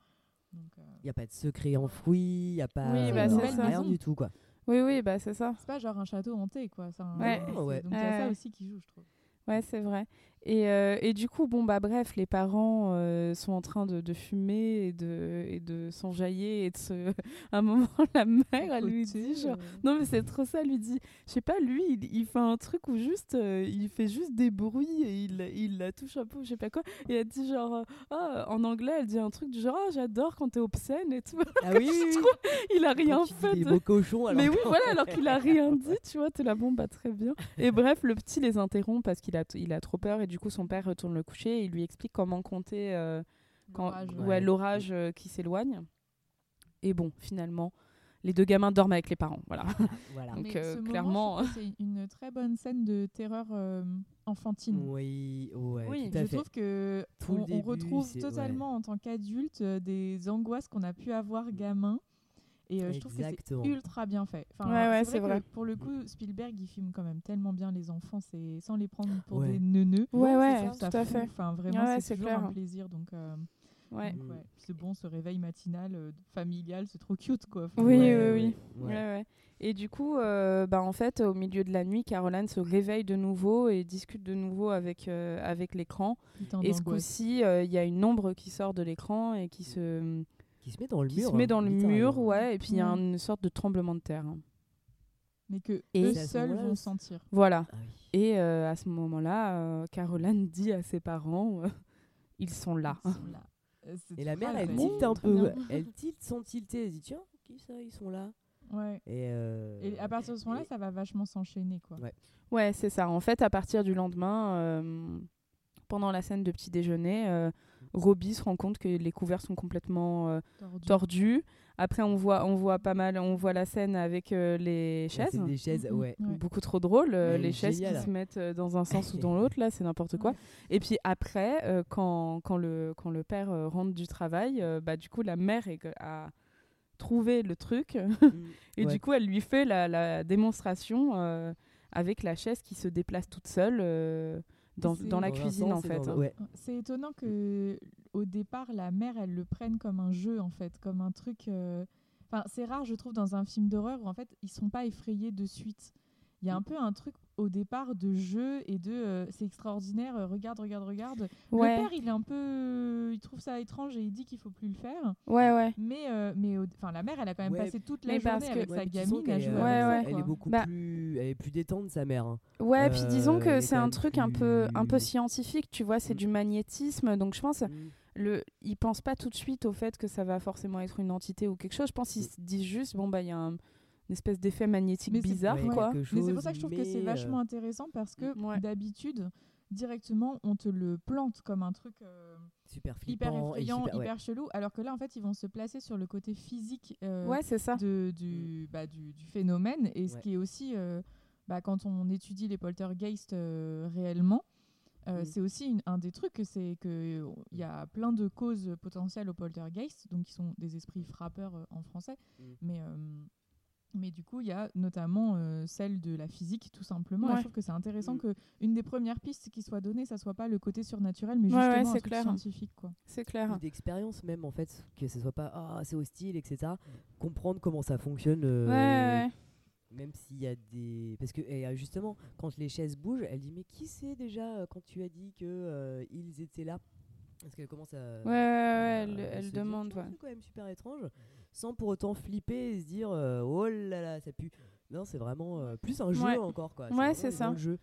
Donc, euh, il y a pas de secret enfoui il y a pas Oui, bah, c'est ça. rien du tout quoi Oui, oui, bah c'est ça. c'est pas genre un château hanté quoi. ça, hein. Ouais. Ouais. Donc il y a Ouais. ça aussi qui joue, je trouve. Ouais, c'est vrai. Et, euh, et du coup, bon, bah bref, les parents euh, sont en train de, de fumer et de, et de s'enjailler et de se... À un moment, la mère, elle lui dit, genre... euh, Non, mais c'est trop ça, elle lui dit... Je sais pas, lui, il, il fait un truc où juste... euh, il fait juste des bruits et il, il la touche un peu, je sais pas quoi. Et elle dit genre... Ah, en anglais, elle dit un truc du genre... Ah, j'adore quand t'es obscène et tout. ah oui, oui, oui. il a rien Quand fait des de... beaux cochons alors Mais oui, voilà, alors qu'il a rien dit, tu vois, t'es là, bon, bah très bien. Et bref, le petit les interrompt parce qu'il a, il a trop peur et du coup, son père retourne le coucher et il lui explique comment compter euh, quand, l'orage, ouais, ouais. l'orage euh, qui s'éloigne. Et bon, finalement, les deux gamins dorment avec les parents. Voilà. voilà. Donc, Mais euh, ce clairement- c'est une très bonne scène de terreur euh, enfantine. Oui, ouais, Oui, tout à je fait. trouve que on, retrouve totalement en tant qu'adulte euh, des angoisses qu'on a pu avoir gamin. Et euh, je trouve que c'est ultra bien fait. Enfin, Ouais, ouais, c'est vrai. pour le coup, Spielberg, il filme quand même tellement bien les enfants, c'est sans les prendre pour Ouais. des neuneux. Ouais, ouais, tout à fait. Enfin, vraiment, Ouais, c'est toujours clair. un plaisir. Donc, euh, Ouais. c'est bon, ce réveil matinal euh, familial, c'est trop cute, quoi. Enfin, Oui, Ouais, oui, oui. ouais. Et du coup, euh, bah, en fait, au milieu de la nuit, Caroline se réveille de nouveau et discute de nouveau avec, euh, avec l'écran. Et ce coup-ci, euh, il y a une ombre qui sort de l'écran et qui se, Qui se met dans le qui mur. se met hein, dans le mur, ouais, et puis il y a Ouais. une sorte de tremblement de terre. hein. Mais que Et eux seuls vont sentir. Voilà. Ah oui. Et euh, à ce moment-là, euh, Caroline dit à ses parents, euh, ils sont là. Ils sont là. Euh, Et la mère, elle tilte un peu. Elle tilte sans tilter. Elle dit tiens, qui ça Ils sont là? Ouais. Et, euh, Et à partir de ce moment-là, et- ça va vachement s'enchaîner, quoi. Ouais. Ouais, c'est ça. En fait, à partir du lendemain, euh, pendant la scène de petit déjeuner, euh, Robbie se rend compte que les couverts sont complètement euh, Tordu. tordus. Après, on voit, on voit pas mal, on voit la scène avec euh, les chaises. des chaises, ouais. Beaucoup trop drôle, euh, Ouais, les chaises génial. qui se mettent dans un sens ou dans l'autre, là, c'est n'importe quoi. Ouais. Et puis après, euh, quand, quand, le, quand le père euh, rentre du travail, euh, bah, du coup, la mère est, a trouvé le truc et Ouais. du coup, elle lui fait la, la démonstration euh, avec la chaise qui se déplace toute seule euh, dans, la cuisine, en fait. hein. le- ouais. C'est étonnant que au départ la mère elle le prenne comme un jeu en fait, comme un truc. euh, Enfin c'est rare je trouve dans un film d'horreur où en fait ils sont pas effrayés de suite. Il y a un peu un truc au départ de jeu et de euh, c'est extraordinaire, euh, regarde regarde regarde. Ouais, Le père il est un peu, il trouve ça étrange et il dit qu'il faut plus le faire. ouais, ouais. Mais euh, mais enfin la mère elle a quand même Ouais, passé toute la mais parce journée que- avec Ouais, sa gamine à jouer Ouais, ouais. Elle est beaucoup Bah- plus, elle est plus détente sa mère. hein. Ouais, puis disons que c'est un truc un peu, un peu scientifique, tu vois, c'est Mm. du magnétisme, donc je pense Mm. le, ils pensent pas tout de suite au fait que ça va forcément être une entité ou quelque chose. Je pense qu'ils se disent juste, bon, bah, il y a un- une espèce d'effet magnétique Mais bizarre, Ouais, quoi. Mais c'est pour ça que je trouve que c'est mais, vachement euh, intéressant parce que Ouais. d'habitude directement on te le plante comme un truc. euh, super hyper flippant effrayant, super- ouais. hyper chelou, alors que là en fait ils vont se placer sur le côté physique euh, Ouais, c'est ça. de, du, bah, du, du phénomène et ce qui est aussi euh, bah, quand on étudie les poltergeists euh, réellement. euh, Mm. C'est aussi une- un des trucs, c'est qu'il y a plein de causes potentielles au poltergeist, donc qui sont des esprits frappeurs euh, en français, Mm. mais, euh, mais du coup il y a notamment euh, celle de la physique tout simplement. Ouais. je trouve que c'est intéressant Mm. que une des premières pistes qui soit donnée, ça soit pas le côté surnaturel, mais Ouais, ouais, justement c'est un truc clair. scientifique. Quoi. C'est clair. D'expérience même en fait, que ce soit pas ah c'est hostile etc. Comprendre comment ça fonctionne. euh, Ouais, ouais, Même s'il y a des parce que et, euh, justement quand les chaises bougent, elle dit mais qui c'est déjà euh, quand tu as dit que euh, ils étaient là? Parce qu'elle commence à ouais, ouais, ouais, à- elle, à elle se dire, demande, Tiens, ouais. C'est quand même super étrange, sans pour autant flipper et se dire euh, oh là là ça pue. Non c'est vraiment euh, plus un jeu Ouais. encore quoi. Ouais, vraiment c'est ça. le jeu.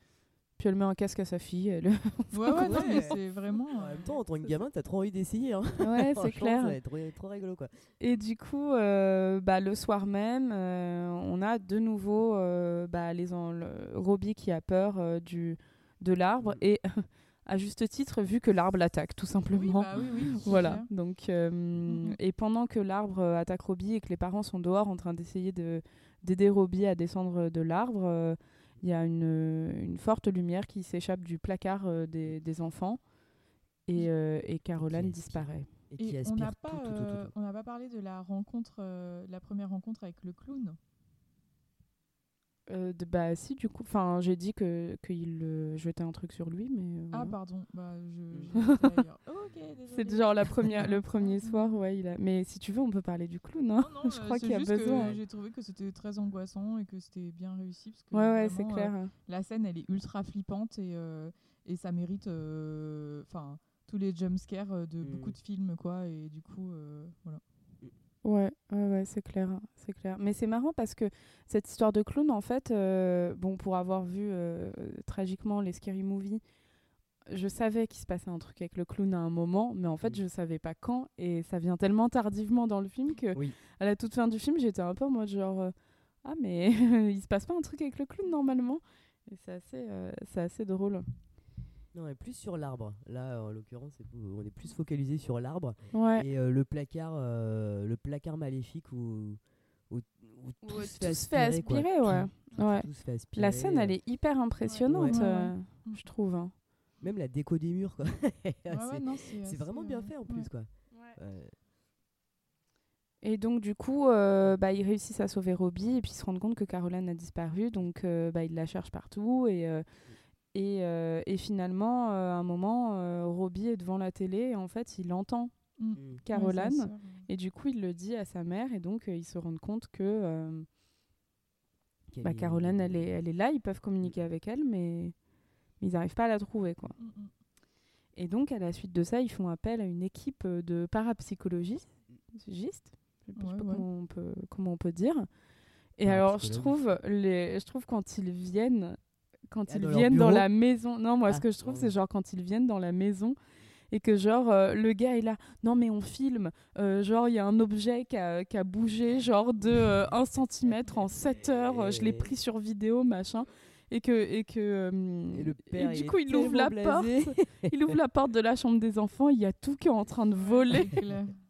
Puis elle met un casque à sa fille. Elle... Ouais, ouais, non, mais Ouais. c'est vraiment. En euh, même temps en tant que gamin t'as trop envie d'essayer. Hein. ouais, c'est clair. Ça va être trop, trop rigolo quoi. Et du coup, euh, bah, le soir même, euh, on a de nouveau euh, bah, les en- le- Robbie qui a peur euh, du, de l'arbre Mm. et à juste titre vu que l'arbre l'attaque tout Oui, simplement. bah oui, oui, c'est Voilà. Donc, euh, Mhm. et pendant que l'arbre euh, attaque Robbie et que les parents sont dehors en train d'essayer de d'aider Robbie à descendre de l'arbre, euh, il y a une, une forte lumière qui s'échappe du placard euh, des, des enfants et, euh, et Caroline disparaît. Et qui Et on aspire n'a pas, tout, tout, tout, euh, tout. on n'a pas parlé de la rencontre, euh, la première rencontre avec le clown. Euh, de- bah si du coup, enfin j'ai dit que qu'il euh, jetait un truc sur lui, mais euh, Ah pardon, bah je. Mm. j'ai noté ailleurs. ok, c'est genre la première, le premier soir, ouais. Il a... Mais si tu veux, on peut parler du clown. Hein. Non, non, je euh, crois c'est qu'il y a besoin. J'ai trouvé que c'était très angoissant et que c'était bien réussi parce que Ouais ouais, c'est euh, clair. la scène elle est ultra flippante et, euh, et ça mérite euh, enfin tous les jumpscares euh, de Mm. beaucoup de films quoi et du coup euh, voilà. Ouais, ouais, ouais, c'est clair, c'est clair. Mais c'est marrant parce que cette histoire de clown, en fait, euh, bon, pour avoir vu euh, tragiquement les scary movies, je savais qu'il se passait un truc avec le clown à un moment, mais en fait, Mm. je savais pas quand, et ça vient tellement tardivement dans le film que, Oui. à la toute fin du film, j'étais un peu en mode genre, euh, ah mais il se passe pas un truc avec le clown normalement, et c'est assez, c'est assez drôle. Non, on est plus sur l'arbre. Là, en l'occurrence, on est plus focalisé sur l'arbre Ouais, et euh, le placard, euh, le placard maléfique où, où, où tout se tout fait se fait aspirer, quoi. ouais. Tout- Ouais. tout se fait aspirer, La scène, elle euh, est hyper impressionnante, Ouais. euh, Ouais. je trouve. hein. Même la déco des murs, quoi. Ouais, c'est vraiment bien fait en ouais. plus, quoi. Ouais. Et donc, du coup, euh, bah, ils réussissent à sauver Robbie et puis ils se rendent compte que Caroline a disparu. Donc, euh, bah, ils la cherchent partout. Et, euh, et, euh, et finalement, euh, à un moment, euh, Robbie est devant la télé et en fait, il entend Mm. Mm. Ouais, Caroline. et du coup, il le dit à sa mère. Et donc, euh, ils se rendent compte que euh, bah, est- Caroline, elle est, elle est là. Ils peuvent communiquer avec elle, mais, mais ils n'arrivent pas à la trouver. Quoi. Mm, mm. Et donc, à la suite de ça, ils font appel à une équipe de parapsychologistes. Gistes je sais pas Ouais, comment, on peut, comment on peut dire. Et alors, je psychologue. trouve, les, je trouve quand ils viennent, quand Ah, ils viennent dans la maison. Non, moi, Ah, ce que je trouve, ouais. c'est genre quand ils viennent dans la maison et que genre euh, le gars est là non mais on filme euh, genre il y a un objet qui a, qui a bougé genre de 1 cm en 7 heures euh, je l'ai pris sur vidéo machin et que et que euh, Et le père, du il coup il ouvre la blasé. porte il ouvre la porte de la chambre des enfants il y a tout qui est en train de voler.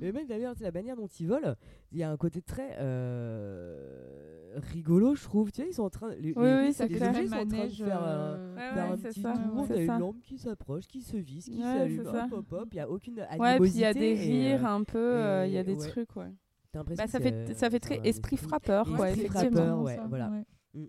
Mais même d'ailleurs, c'est la manière dont ils volent, il y a un côté très euh, rigolo, je trouve. Tu sais, ils sont en train. Les, Oui, les- oui, c'est les objets sont en train de faire, euh, euh, Ouais, faire ouais, un petit ça, tour. c'est T'as une lampe qui s'approche, qui se visse, qui Ouais, s'allume, hop, hop, hop. Il n'y a aucune ouais puis il y a des animosité et, rires euh, un peu euh, il y a des ouais. trucs ouais bah, ça fait ça fait très un esprit frappeur Ouais, quoi esprit effectivement ouais, voilà. ouais. Mm.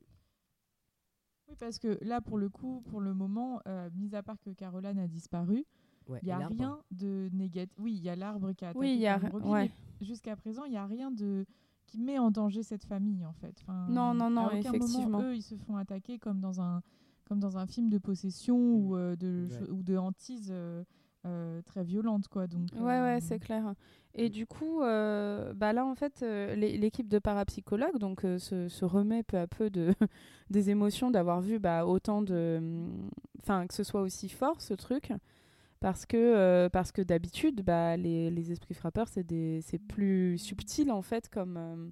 Oui, parce que là, pour le coup, pour le moment, euh, mis à part que Caroline a disparu, Ouais, il n'y a rien de négatif. Oui, il y a l'arbre qui a attaqué Oui, il y a ouais. Jusqu'à présent, il n'y a rien de qui met en danger cette famille, en fait. Enfin, Non, non, non, à aucun effectivement. Moment, eux, ils se font attaquer comme dans un, comme dans un film de possession ou, euh, de, Ouais. ou de hantise euh, euh, très violente, quoi. Donc, Ouais, ouais, euh, c'est clair. Et du coup, euh, bah là, en fait, euh, l'é- l'équipe de parapsychologues donc, euh, se, se remet peu à peu de, des émotions d'avoir vu bah, autant de. Enfin, que ce soit aussi fort, ce truc. Parce que, euh, parce que d'habitude, bah, les, les esprits frappeurs, c'est des- c'est plus subtil, en fait, comme. euh,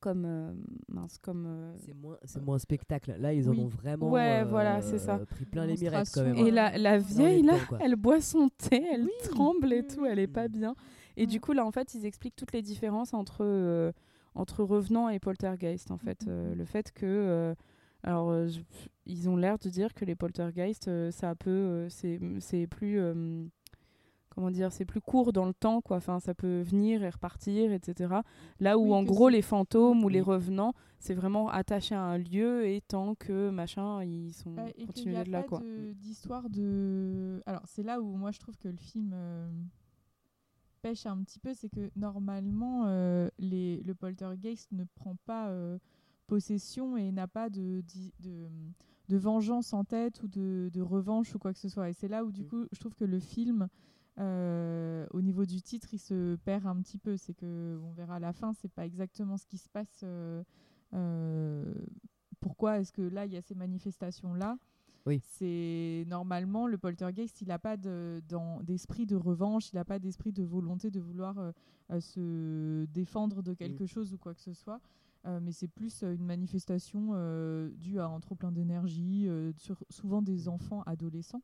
comme. euh, mince, comme. C'est moins, c'est moins spectacle. Là, ils en ont vraiment Ouais, voilà, c'est ça. pris plein les mirettes quand même. Et hein. la, la Ouais. vieille, là, temps, elle boit son thé, elle Oui, tremble et oui, tout, elle est pas Mm. bien. Et Ouais. du coup, là, en fait, ils expliquent toutes les différences entre, entre revenant et poltergeist, en fait. Le fait que... alors, euh, je- ils ont l'air de dire que les poltergeists, euh, ça peut... euh, c'est plus... euh, comment dire C'est plus court dans le temps, quoi. Enfin, ça peut venir et repartir, etc. Là où, Oui, en gros, les fantômes ou les Oui. revenants, c'est vraiment attaché à un lieu et tant que, machin, ils sont Bah, et continués n'y a d'être là, pas quoi. de- d'histoire de... Alors, c'est là où moi je trouve que le film pêche un petit peu, c'est que normalement, les, le poltergeist ne prend pas possession et n'a pas de, de, de vengeance en tête ou de, de revanche ou quoi que ce soit. Et c'est là où, du Mm. coup, je trouve que le film, euh, au niveau du titre, il se perd un petit peu. C'est que, on verra à la fin, c'est pas exactement ce qui se passe. euh, euh, pourquoi est-ce que là, il y a ces manifestations-là Oui. C'est normalement le poltergeist, il n'a pas d'esprit de, revanche, il n'a pas d'esprit de volonté de vouloir euh, se défendre de quelque chose ou quoi que ce soit. Euh, mais c'est plus euh, une manifestation euh, due à un trop plein d'énergie, euh, sur souvent des enfants adolescents.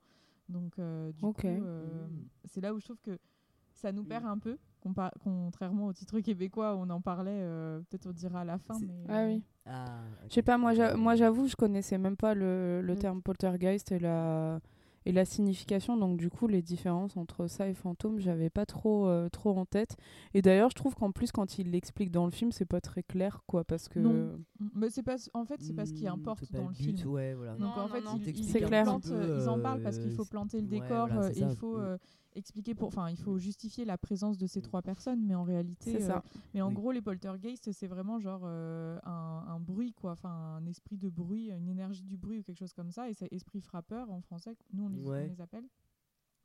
Donc, euh, du coup, c'est là où je trouve que ça nous perd un peu, contrairement au titre québécois, on en parlait, euh, peut-être on dira à la fin. Mais, Ah oui. Ah, Je sais pas, moi j'avoue, je connaissais même pas le, le Mm. terme poltergeist et la, et la signification, donc du coup, les différences entre ça et fantôme, j'avais pas trop, euh, trop en tête. Et d'ailleurs, je trouve qu'en plus, quand il l'explique dans le film, c'est pas très clair, quoi, parce que. Non. Mais c'est pas, en fait, c'est pas ce qui Hmm, importe pas dans le but, film. Ouais, voilà. Donc Non, en non, fait, non. ils, clair. peu, euh, ils en parlent parce qu'il faut euh, planter le ouais, décor, voilà, euh, il ça. faut Mm. euh, expliquer pour, enfin, il faut justifier la présence de ces trois personnes, mais en réalité, C'est euh, ça. mais en Oui. gros, les poltergeists, c'est vraiment genre euh, un, un bruit, quoi, enfin, un esprit de bruit, une énergie du bruit ou quelque chose comme ça, et c'est esprit frappeur en français, nous on les, on Ouais. les appelle.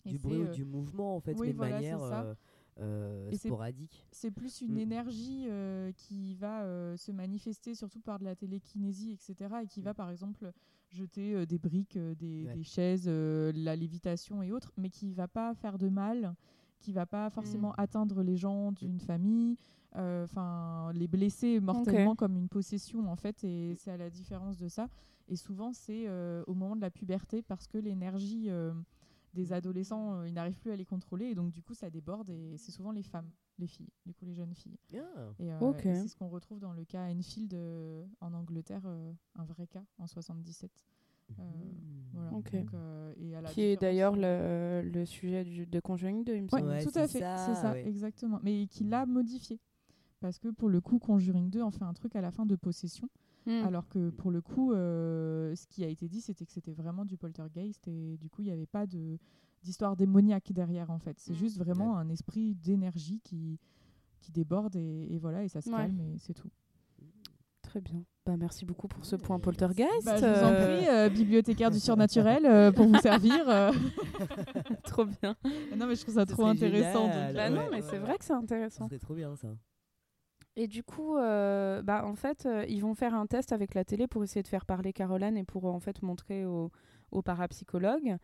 Et Du c'est, bruit ou euh, du mouvement, en fait, oui, mais de voilà, manière c'est ça. euh, Et c'est- sporadique. c'est plus une Mm. énergie euh, qui va euh, se manifester surtout par de la télékinésie, etc. Et qui va par exemple jeter euh, des briques, euh, des, Ouais. des chaises, euh, la lévitation et autres, mais qui va pas faire de mal, qui va pas forcément atteindre les gens d'une famille, euh, enfin les blesser mortellement comme une possession en fait. Et c'est à la différence de ça. Et souvent c'est euh, au moment de la puberté parce que l'énergie euh, des adolescents, euh, ils n'arrivent plus à les contrôler et donc du coup ça déborde et c'est souvent les femmes, les filles, du coup les jeunes filles. Ah. Et, euh, et c'est ce qu'on retrouve dans le cas Enfield euh, en Angleterre, euh, un vrai cas en 77. Euh, voilà. Ok. Donc, euh, et à la Qui est d'ailleurs le, le sujet du, de Conjuring 2, il me Ouais, semble. Ouais, tout à fait, c'est ça, ouais. exactement. Mais qui l'a modifié. Parce que pour le coup, Conjuring 2 en fait un truc à la fin de possession. Hmm. Alors que pour le coup, euh, ce qui a été dit, c'était que c'était vraiment du poltergeist et du coup, il n'y avait pas de d'histoire démoniaque derrière en fait. C'est Mm. juste vraiment un esprit d'énergie qui, qui déborde et, et voilà, et ça se Ouais. calme et c'est tout. Très bien. Bah, merci beaucoup pour ce Ouais, point poltergeist. Bah, je vous en euh, prie, euh, bibliothécaire du surnaturel euh, pour vous servir. euh. trop bien. non mais je trouve ça Ce trop intéressant. génial. donc, Bah euh, non, mais ouais, c'est ouais. vrai que c'est intéressant. serait trop bien ça. Et du coup, euh, bah, en fait, euh, ils vont faire un test avec la télé pour essayer de faire parler Caroline et pour en fait montrer aux, aux parapsychologues.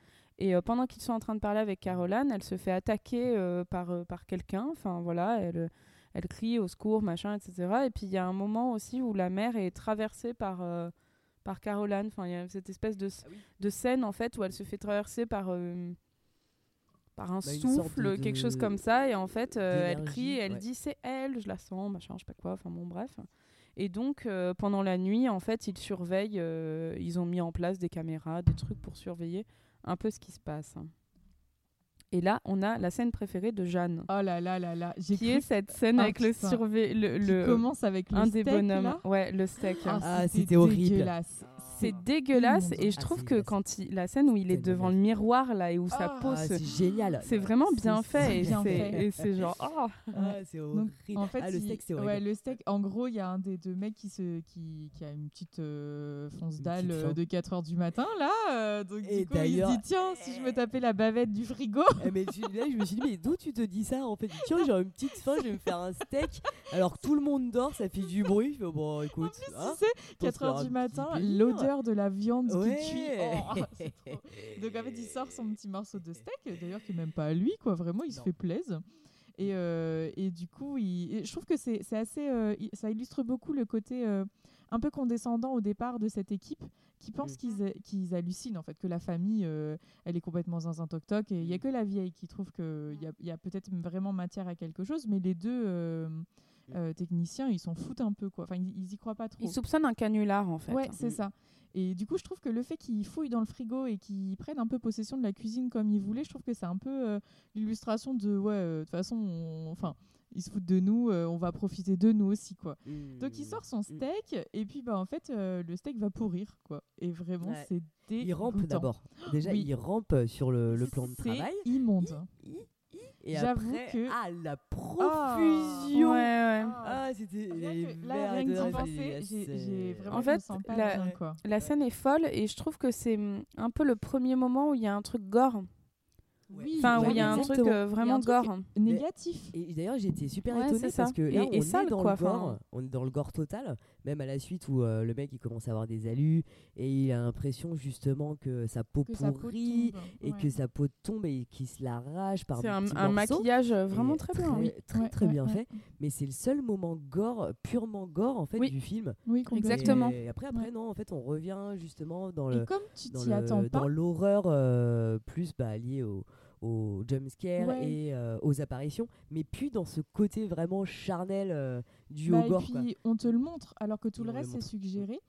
Et euh, pendant qu'ils sont en train de parler avec Caroline, elle se fait attaquer euh, par, euh, par quelqu'un. Enfin voilà, elle, elle crie au secours, machin, etc. Et puis il y a un moment aussi où la mère est traversée par, par Caroline. Enfin, il y a cette espèce de, Ah oui. de scène en fait où elle se fait traverser par. euh, par un Bah, souffle, quelque chose comme ça, et en fait, euh, elle crie, et elle ouais. dit c'est elle, je la sens, machin, je sais pas quoi, enfin bon, bref. Et donc, euh, pendant la nuit, en fait, ils surveillent, ils ont mis en place des caméras, des trucs pour surveiller un peu ce qui se passe. Et là, on a la scène préférée de Jeanne, Oh là là là là, j'ai qui cru est cette scène Ah, avec le surveillant, le, qui le- commence avec le un des steak, bonhommes, là. ouais, le steak. Ah, c'était horrible. dégueulasse. c'est dégueulasse, et je Ah, trouve que quand il, la scène où il est devant le miroir là et où sa Ah, peau Ah, se- c'est génial. c'est vraiment bien fait, et c'est- genre ah Ah, c'est Donc, horrible. en fait, ah, le steak, c'est ouais, horrible. le steak, en gros, il y a un des deux mecs qui, se, qui, qui a une petite euh, fonce dalle petite euh, de 4h du matin, là. euh, donc, Et du coup, il se d'ailleurs- dit tiens, si je me tapais la bavette du frigo. Eh, mais tu- là, je me suis dit, mais d'où tu te dis ça en fait? Tiens, j'ai une petite faim, je vais me faire un steak. Alors que tout le monde dort, ça fait du bruit. Je fais, bon, écoute. hein, tu sais, on se fera 4h un du matin, petit l'odeur de la viande qui cuit. Oh, c'est trop- Donc en fait, il sort son petit morceau de steak, d'ailleurs qui est même pas à lui, quoi. Vraiment, il se Non. fait plaisir. Et, euh, et du coup, il... et je trouve que c'est c'est assez, euh, ça illustre beaucoup le côté euh, un peu condescendant au départ de cette équipe, qui pense Mm. qu'ils hallucinent en fait, que la famille, euh, elle est complètement zinzin toc toc, et il y a que la vieille qui trouve qu'il y a, il y a peut-être vraiment matière à quelque chose, mais les deux euh, euh, techniciens, ils s'en foutent un peu, quoi. Enfin, ils, ils y croient pas trop. il soupçonne un canular en fait. Ouais, c'est ça. Et du coup, je trouve que le fait qu'ils fouillent dans le frigo et qu'ils prennent un peu possession de la cuisine comme ils voulaient, je trouve que c'est un peu euh, l'illustration de ouais, euh, de toute façon, on- enfin, ils se foutent de nous, euh, on va profiter de nous aussi, quoi. Mm. Donc il sort son steak et puis bah en fait euh, le steak va pourrir, quoi. Et vraiment, Ouais. c'est dégoûtant. Il rampe d'abord. Déjà, Oui. il rampe sur le, le plan de C'est travail. immonde. Et J'avoue après, que- ah, la Ouais, profusion. ouais. Ah, c'était. Là, rien que d'y penser, c'est- j'ai vraiment En fait, sens pas la- bien, quoi. La scène est folle et je trouve que c'est un peu le premier moment où il y a un truc gore. Oui, Enfin, où il y a un exactement. truc euh, vraiment un truc- gore. Négatif. Et d'ailleurs, j'ai été super Ouais, étonné c'est ça. parce que Et- là, et on sale, est dans quoi, le gore, on est dans le gore total, même à la suite où euh, le mec il commence à avoir des alus et il a l'impression justement que sa peau Que sa peau pourrit et Ouais. que sa peau tombe et qu'il se l'arrache par C'est un, maquillage euh, vraiment Et très bien. Très, très, Ouais, très ouais, bien ouais. fait. Mais c'est le seul moment gore, purement gore en fait Oui. du film. Oui. Exactement. Et après, après Ouais. non, en fait, on revient justement dans Et le comme tu dans t'y le- attends pas, dans l'horreur plus bah, liée au, au jumpscare Ouais. et euh, aux apparitions, mais puis dans ce côté vraiment charnel euh, du Bah, au gore. et quoi. puis on te le montre alors que tout Et le on le reste est suggéré.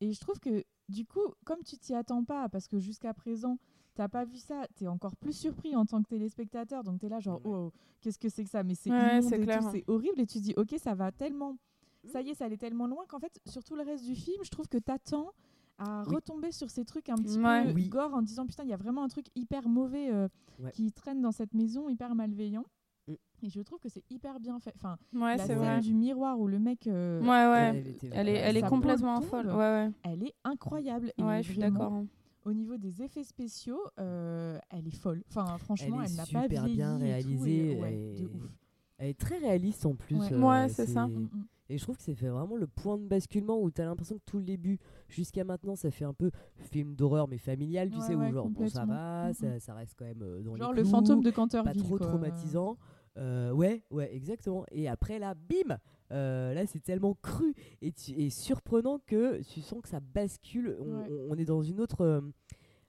Et je trouve que du coup, comme tu t'y attends pas, parce que jusqu'à présent, t'as pas vu ça, t'es encore plus surpris en tant que téléspectateur. Donc t'es là genre, Ouais. oh, qu'est-ce que c'est que ça? Mais c'est Ouais, c'est horrible. Et tu dis, ok, ça va tellement, ça y est, ça allait tellement loin qu'en fait, sur tout le reste du film, je trouve que t'attends à Oui. retomber sur ces trucs un petit Ouais. peu Oui. gore en disant putain il y a vraiment un truc hyper mauvais euh, Ouais. qui traîne dans cette maison hyper malveillant Mm. et je trouve que c'est hyper bien fait enfin Ouais, la c'est scène vrai. du miroir où le mec euh, Ouais, ouais. Elle est, elle est complètement folle. Ouais, ouais. elle est incroyable et Ouais, je suis d'accord. hein. au niveau des effets spéciaux euh, elle est folle enfin franchement Elle elle, est n'a pas super vieilli bien et tout, réalisée, et- ouais, et- de ouf. Elle est très réaliste en plus. Ouais. euh, Ouais, c'est ça. Mm, mm. Et je trouve que c'est fait vraiment le point de basculement où tu as l'impression que tout le début, jusqu'à maintenant, ça fait un peu film d'horreur mais familial, tu Ouais, sais, où genre bon, ça va, Mm, ça, ça reste quand même euh, dans genre les le clous, fantôme de pas Canterville trop quoi. traumatisant. Euh, ouais, ouais, exactement. Et après là, bim, euh, là c'est tellement cru et, tu- et surprenant que tu sens que ça bascule. On, Ouais. on- on est dans une autre,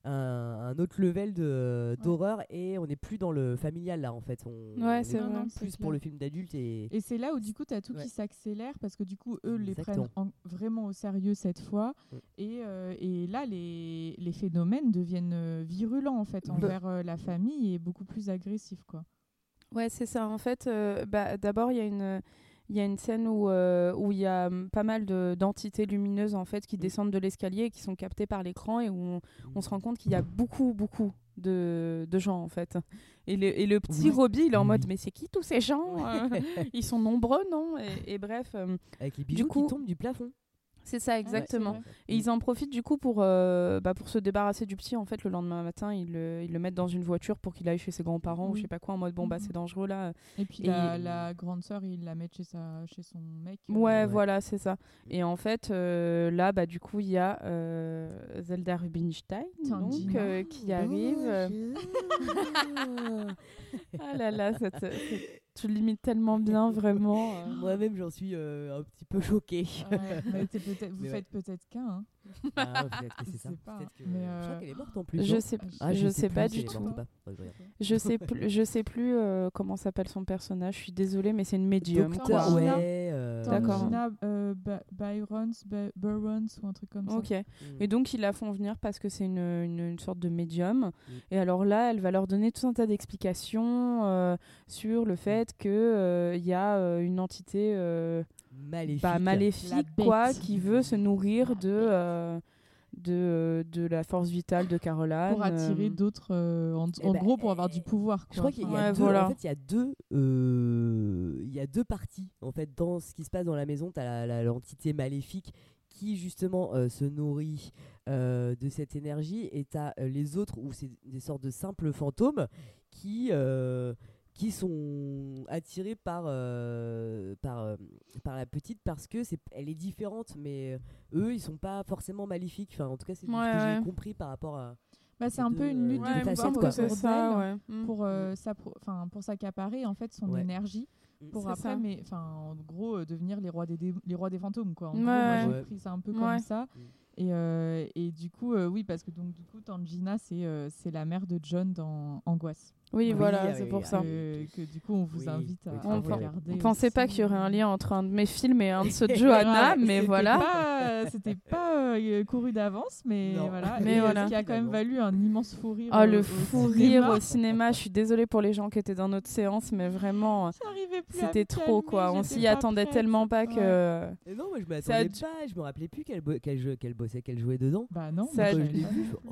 un, un autre level de- d'horreur et on n'est plus dans le familial là en fait. On, Ouais, c'est est vrai. Plus pour clair. le film d'adulte et. Et c'est là où du coup tu as tout Ouais. qui s'accélère parce que du coup eux les Exactement. prennent en- vraiment au sérieux cette fois Mm. et, euh, et là les, les phénomènes deviennent euh, virulents en fait Bah. envers euh, la famille et beaucoup plus agressifs quoi. Ouais, c'est ça. En fait, euh, bah, d'abord, il y a une. Il y a une scène où euh, où il y a hum, pas mal de- d'entités lumineuses en fait qui Mm. descendent de l'escalier et qui sont captées par l'écran et où on, on se rend compte qu'il y a beaucoup beaucoup de, de gens en fait. Et le, et le petit Oui. Robbie, il est en mode mais c'est qui tous ces gens? Ils sont nombreux, non? Et, et bref, euh, Avec les bijoux coup- qui tombent du plafond. C'est ça exactement. Et ils en profitent du coup pour, euh, bah, pour se débarrasser du petit. En fait, le lendemain matin, ils le, ils le mettent dans une voiture pour qu'il aille chez ses grands-parents ou je sais pas quoi, en mode bon, bah Mhm. c'est dangereux là. Et puis Et- la, la grande sœur il la met chez, sa, chez son mec. euh, Ouais, Ouais. voilà, c'est ça. Et en fait, euh, là, bah, du coup, il y a euh, Zelda Rubinstein donc, euh, qui arrive. Ah là là, cette- cette- tu l'imites tellement bien, vraiment. euh. Moi-même, j'en suis euh, un petit peu choqué. Ouais, mais c'est peut-être- vous Mais ouais. faites peut-être qu'un. hein. Ah, peut-être que c'est Je ça. sais pas, Peut-être que- mais, Je crois euh, qu'elle est morte en plus. Je non sais, Ah, je sais plus pas si du tout. je sais plus, je sais plus euh, comment s'appelle son personnage. Je suis désolée, mais c'est une médium. Docteur, quoi. Ouais. euh, D'accord. Euh, Ba- Byrons, Burons ou un truc comme ça. Ok. mm. Et donc ils la font venir parce que c'est une, une, une sorte de médium. Mm. Et alors là, elle va leur donner tout un tas d'explications euh, sur le fait que euh, il y a euh, une entité euh, Maléfique. bah, maléfique quoi, qui veut se nourrir de euh, de, de la force vitale de Caroline. Pour attirer euh, d'autres. euh, en Eh en ben, gros, pour avoir du eh, pouvoir. Quoi. Je crois qu'il y a Ouais, deux. voilà. En fait, il y a deux. euh, y a deux parties. En fait, dans ce qui se passe dans la maison, t'as la- la- l'entité maléfique qui justement euh, se nourrit euh, de cette énergie, et t'as euh, les autres où c'est des sortes de simples fantômes qui euh, qui sont attirés par euh, par euh, par la petite parce que c'est elle est différente, mais euh, eux ils sont pas forcément maléfiques. Enfin, en tout cas, c'est Ouais, ce que ouais. j'ai compris par rapport à. Bah, c'est un peu une lutte de facettes, quoi. ça. Mm. pour, euh, enfin, pour s'accaparer en fait son Ouais. énergie pour C'est après ça. mais enfin en gros euh, devenir les rois des, dé- les rois des fantômes quoi en Ouais, gros, moi, j'ai Ouais. pris ça un peu Ouais. comme ça Mm. et, euh, et du coup euh, oui parce que donc du coup Tangina c'est euh, c'est la mère de John dans Angoisse Oui, Oui, voilà, ah c'est oui, pour ah ça. Euh, que du coup on vous Oui, invite à, oui, à on, regarder on pensait pas qu'il y aurait un lien entre un de mes films et un de ceux de Johanna, mais c'était voilà. pas- c'était pas euh, couru d'avance mais Non. voilà Mais et, euh, voilà. ce qui a quand même valu un immense fou rire Oh, euh, le au fou cinéma. rire au cinéma. Je suis désolée pour les gens qui étaient dans notre séance, mais vraiment, c'était trop calmer, quoi. On s'y attendait prête. tellement pas que. Et non, moi je m'attendais dû- pas, je me rappelais plus qu'elle bossait, qu'elle jouait dedans. Bah non, Ça je l'ai vu, oh.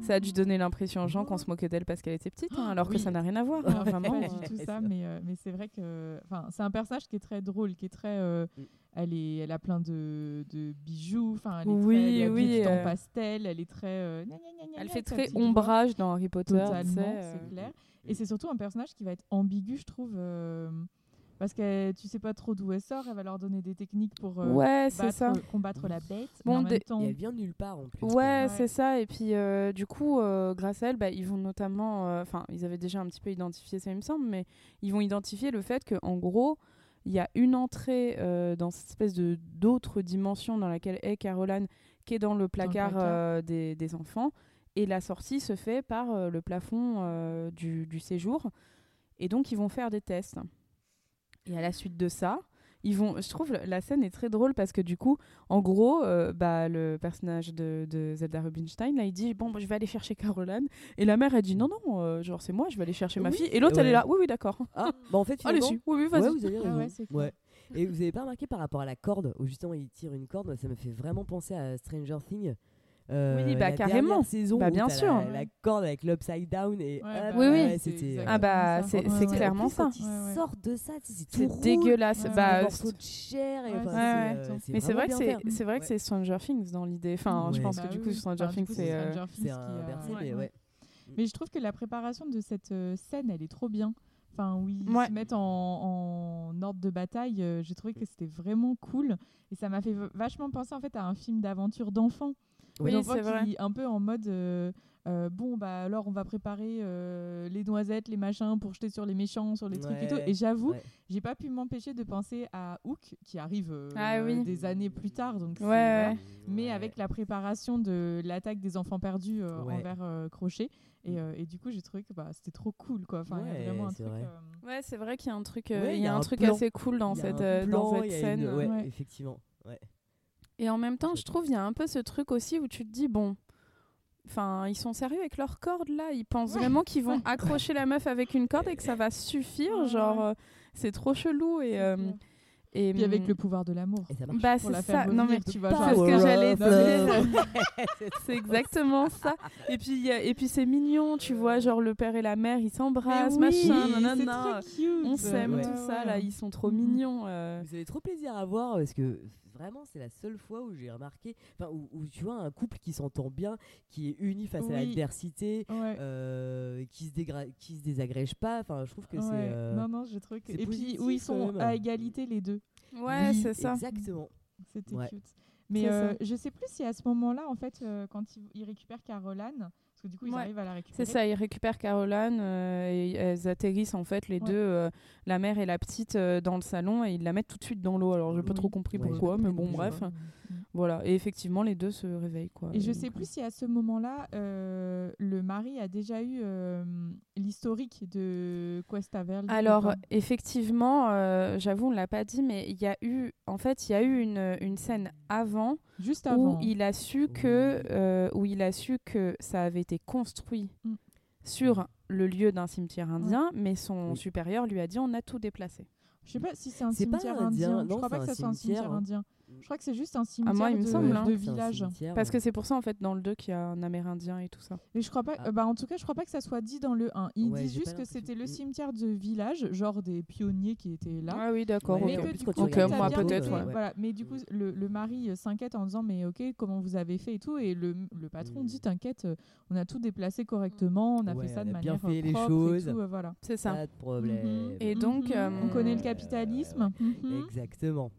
Ça a dû donner l'impression aux gens qu'on se moquait d'elle parce qu'elle était petite, hein, alors que ça n'a rien à voir. Hein, vraiment. pas euh. du tout c'est ça, vrai. mais, euh, mais c'est vrai que enfin, c'est un personnage qui est très drôle, qui est très. euh, Mm. elle, est, elle a plein de, de bijoux, enfin, elle est Oui, très, elle est oui, habillée tout en euh, pastel, elle est très. euh, gna, gna, gna, gna, Elle fait très ombrage dans Harry Potter. c'est euh. clair. Et c'est surtout un personnage qui va être ambigu, je trouve. Euh, parce que tu sais pas trop d'où elle sort, elle va leur donner des techniques pour euh, Ouais, c'est ça. battre- combattre la bête. Bon, mais en même temps, Et elle vient de nulle part en plus. Ouais, Ouais. c'est ça. Et puis, euh, du coup, euh, grâce à elle, bah, ils vont notamment. euh, Enfin, ils avaient déjà un petit peu identifié ça, il me semble, mais ils vont identifier le fait qu'en gros, il y a une entrée euh, dans cette espèce de d'autre dimension dans laquelle est Caroline, qui est dans le placard, placard. euh, des, des enfants. Et la sortie se fait par euh, le plafond euh, du, du séjour. Et donc, ils vont faire des tests. Et à la suite de ça, ils vont. Je trouve la scène est très drôle parce que du coup, en gros, euh, bah, le personnage de, de Zelda Rubinstein, là, il dit Bon, bah, je vais aller chercher Caroline. Et la mère, elle dit Non, non, euh, genre, c'est moi, je vais aller chercher ma fille. Et l'autre, elle est là Oui, oui, d'accord. Ah, bah en fait, finalement, Allez-y, oui, oui, vas-y. ouais, vous avez Ah raison. ouais. Et vous avez pas remarqué par rapport à la corde, où justement il tire une corde, ça me fait vraiment penser à Stranger Things. Euh, Oui, bah, la carrément. dernière saison Bah, où bien sûr. La, la corde avec l'upside down et Ouais, hop, bah, Oui, oui. ouais, c'est c'était. exactement Ah, bah, c'est Ouais, c'est clairement ça. Quand ils Ouais, ouais. sortent de ça, tu sais, c'est C'est dégueulasse. Ouais, bah, morceaux de chair. Et Ouais, enfin, c'est c'est, vrai. euh, Mais c'est vrai que c'est c'est vrai que c'est Stranger Things dans l'idée. Enfin, je pense Bah que du oui, coup, oui. Stranger Enfin, du Things, coup, c'est. euh, Stranger Things C'est qui un ouais, mais je trouve que la préparation de cette euh, scène, elle est trop bien. Enfin, oui, ils Ouais. se mettent en, en ordre de bataille. euh, J'ai trouvé que c'était vraiment cool. Et ça m'a fait vachement penser en fait à un film d'aventure d'enfant. Oui, c'est vrai. un peu en mode euh, euh, bon bah alors on va préparer euh, les noisettes, les machins pour jeter sur les méchants, sur les trucs et tout. Et j'avoue, ouais. j'ai pas pu m'empêcher de penser à Hook qui arrive euh, Ah oui. des années plus tard. Donc Ouais, voilà. ouais. Mais avec la préparation de l'attaque des enfants perdus euh, Ouais. envers euh, Crochet. Et, euh, et du coup, j'ai trouvé que bah, c'était trop cool. Quoi. Enfin, il y a Ouais, vraiment un c'est truc. vrai. euh, Ouais, c'est vrai qu'il y a un truc, euh, Ouais, il y a un, truc plan. assez cool dans cette, dans scène. une- effectivement. Ouais. Et en même temps, je trouve il y a un peu ce truc aussi où tu te dis bon, enfin ils sont sérieux avec leurs cordes là, ils pensent Ouais. vraiment qu'ils vont accrocher la meuf avec une corde et que ça va suffire, Ouais, genre euh, c'est trop chelou et euh. Et Puis avec hum, le pouvoir de l'amour. Et ça marche. bah c'est ça, non mais tu vois. c'est ce que j'allais Power dire. of love. c'est exactement ça. Et puis il y a- et puis c'est mignon, tu vois, genre le père et la mère ils s'embrassent, oui, machin, nanana. trop cute. On s'aime Ouais, tout ça là, ils sont trop mignons. euh. Vous avez trop plaisir à voir parce que vraiment c'est la seule fois où j'ai remarqué, enfin où, où tu vois un couple qui s'entend bien, qui est uni face à l'adversité, Ouais. euh, qui se qui se désagrège pas. Enfin je trouve que c'est. Euh, Non, non, j'ai trouvé que. c'est Et puis où ils sont à égalité les deux. Ouais, oui, c'est ça. Exactement. C'était Ouais. cute. Mais C'est euh, ça. je sais plus si à ce moment-là, en fait, euh, quand ils, ils récupèrent Caroline, que du coup, ils Ouais. arrivent à la récupérer. C'est ça, ils récupèrent Caroline euh, et elles atterrissent en fait les Ouais. deux, euh, la mère et la petite, euh, dans le salon et ils la mettent tout de suite dans l'eau. Alors j'ai pas Oui. trop compris Ouais, pourquoi, mais bon bref, ouais. Voilà. Et effectivement les deux se réveillent quoi. Et je donc, sais plus si à ce moment-là, euh, le mari a déjà eu euh, l'historique de Questaverdi. ou Alors effectivement, euh, j'avoue on l'a pas dit, mais il y a eu, en fait il y a eu une, une scène avant juste avant. où il a su que, euh, où il a su que ça avait été construit Mm. sur le lieu d'un cimetière indien, mais son Oui. supérieur lui a dit on a tout déplacé. Je sais pas si c'est un pas cimetière indien, indien. non, je crois pas que ça soit un cimetière cimetière, hein. indien. Je crois que c'est juste un cimetière moi, il me de, semble, hein. de village. cimetière, Parce ouais. que c'est pour ça en fait dans le 2 qu'il y a un Amérindien et tout ça. Mais je crois pas. Ah. euh, bah en tout cas, je crois pas que ça soit dit dans le 1. Ils Ouais, disent juste que c'était le Mm. cimetière de village, genre des pionniers qui étaient là. Ah oui d'accord. Ouais, mais ok. que en plus, du quand coup, tu Ok, regardes ça moi, photos, peut-être, de- ouais. Voilà. Mais du coup, le, le mari euh, s'inquiète en disant mais ok, comment vous avez fait et tout, et le, le patron Mm. dit t'inquiète, euh, on a tout déplacé correctement, on a Ouais, fait ça on de a manière bien fait euh, les propre choses. et tout, euh, voilà. C'est ça. Pas de problème. Mhm. Et donc, Mhm. euh, on connaît le euh, capitalisme. Mhm. Exactement.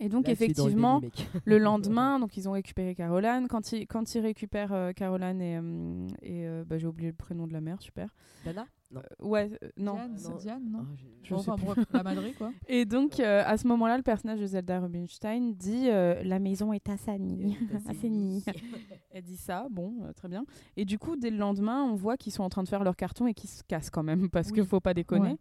Et donc Là, le effectivement, le lendemain, donc ils ont récupéré Caroline. Quand ils, quand ils récupèrent euh, Caroline et, euh, et euh, bah, j'ai oublié le prénom de la mère, super. Dana? Non. Euh, ouais, euh, non. Diane, c'est non. Diane, non Ah, j'ai- Je Enfin, sais bref, la madré quoi. Et donc à à ce moment-là, le personnage de Zelda Rubinstein dit euh, la maison est assainie. assainie. Elle dit ça, bon, euh, très bien. Et du coup, dès le lendemain, on voit qu'ils sont en train de faire leur carton et qu'ils se cassent quand même parce Oui. qu'il faut pas déconner. Ouais.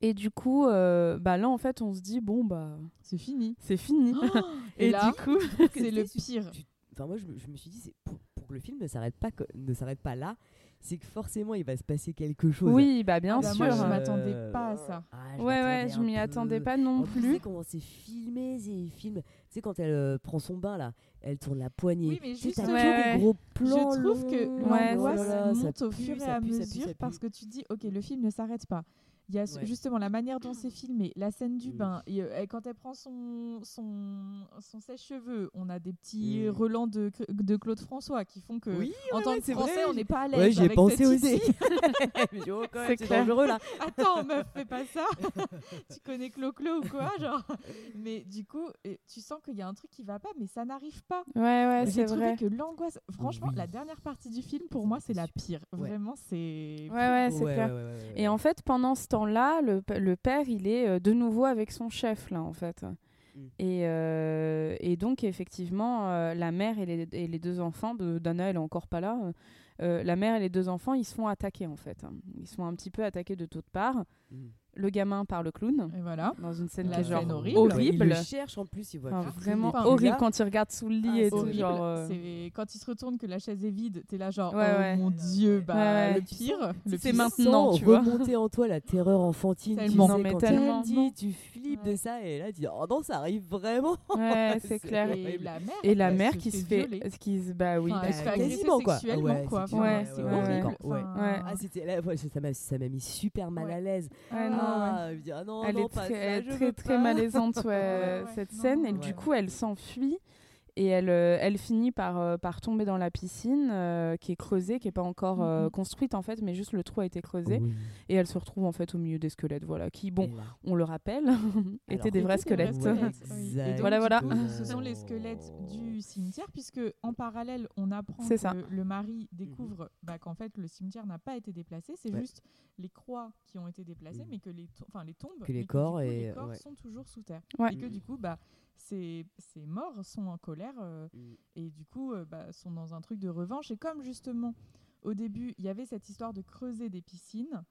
Et du coup, euh, bah là en fait, on se dit bon bah C'est fini. c'est fini. et, et là, du coup, c'est le pire. Tu- Enfin, moi, je, me- je me suis dit, c'est pour, pour que le film ne s'arrête pas, ne s'arrête pas là, c'est que forcément, il va se passer quelque chose. oui, bah bien Ah bah, sûr. moi, je Euh, m'attendais pas à ça. ah, Ouais, ouais, je m'y attendais pas non En plus, tu sais comment c'est filmé, ces films. Tu sais, quand elle euh, prend son bain, là, elle tourne la poignée. Oui, mais juste, Ouais, des gros Je plans trouve que longs. Ouais, l'angoisse oh monte au fur et à mesure parce que tu dis, ok, le film ne s'arrête pas. Il y a Ouais. justement la manière dont c'est filmé, la scène du bain, et, euh, et quand elle prend son, son, son sèche-cheveux, on a des petits Mm. relents de, de Claude François qui font que, Oui, en ouais, tant ouais, que Français, vrai. on n'est pas à l'aise. Ouais, j'y ai pensé cette aussi. oh, C'est dangereux, là. Attends, meuf, fais pas ça. tu connais Clo-Clo ou quoi genre? Mais du coup, tu sens qu'il y a un truc qui va pas, mais ça n'arrive pas. Ouais, ouais, c'est vrai. que l'angoisse, franchement, Oui. la dernière partie du film, pour moi, c'est la pire. Ouais. Vraiment, c'est. Ouais, ouais, c'est Ouais, clair. ouais, ouais, ouais, Et en fait, pendant ce temps-là, le, père, il est euh, de nouveau avec son chef, là, en fait. Mm. Et, euh, et donc, effectivement, euh, la mère et les, et les deux enfants, de Dana, elle est encore pas là. la mère et les deux enfants, ils se font attaquer, en fait. Ils se font un petit peu attaquer de toutes parts. Mm. Le gamin par le clown, Et voilà. dans une scène La qui est genre horrible. Ouais, il horrible. le cherche en plus, il voit Enfin, vraiment horrible là. quand il regarde sous le lit Ah, et c'est tout. Horrible. Genre, euh, C'est quand il se retourne que la chaise est vide, t'es là genre Ouais, oh ouais. mon dieu, bah Ouais, ouais. le pire, le C'est pire. maintenant, tu vois. remonter en toi la terreur enfantine. tu Tellement. sais, Non, mais quand tellement. elle dit, tu flippes Ouais. de ça et là tu dis oh non ça arrive vraiment. Ouais, c'est C'est clair. horrible. Et la mère, Et la elle mère qui se fait. Qui se, bah oui. Enfin, bah, elle se fait bah, agresser quasiment, quoi. sexuellement Ouais, quoi. c'est c'est Ouais, ouais, horrible. ouais. Ah c'était ça m'a ça m'a mis super mal à l'aise. Ah, ah non elle non est pas très, ça, je malaisante ouais, cette scène. et du coup elle s'enfuit Et elle, euh, elle finit par, euh, par tomber dans la piscine euh, qui est creusée, qui n'est pas encore euh, Mhm. construite en fait, mais juste le trou a été creusé. Oui. Et elle se retrouve en fait au milieu des squelettes, voilà, qui, bon, on le rappelle, étaient Alors, des vrais Étaient des vrais squelettes. squelettes, oui. Et donc, Voilà, voilà. coup, Ce sont les squelettes du cimetière, puisque en parallèle, on apprend que ça. le mari découvre bah, qu'en fait le cimetière n'a pas été déplacé, c'est Ouais. juste les croix qui ont été déplacées, Mhm. mais que les, to- enfin, les tombes, Que les mais corps coup, et- les corps ouais. sont toujours sous terre. Ouais. Et que du coup, bah, ces, ces morts sont en colère euh, Mm. et du coup euh, bah, sont dans un truc de revanche. Et comme justement au début il y avait cette histoire de creuser des piscines,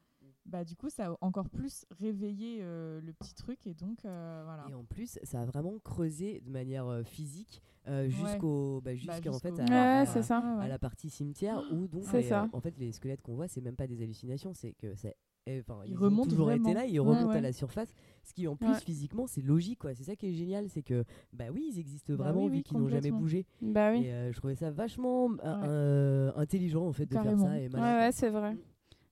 bah du coup ça a encore plus réveillé euh, le petit truc et donc euh, voilà. Et en plus, ça a vraiment creusé de manière euh, physique Ouais. jusqu'au, bah, fait à, à- ça. Ouais, à la partie cimetière où donc les, ça. euh, en fait les squelettes qu'on voit c'est même pas des hallucinations c'est que c'est enfin Ils ils, remontent ont toujours vraiment. été là ils remontent ouais. à la surface ce qui en plus Ouais. physiquement c'est logique quoi c'est ça qui est génial c'est que bah oui ils existent Bah vraiment oui, vu oui, qu'ils n'ont jamais bougé Bah oui. et euh, je trouvais ça vachement euh, intelligent en fait de faire ça et Ouais, c'est vrai.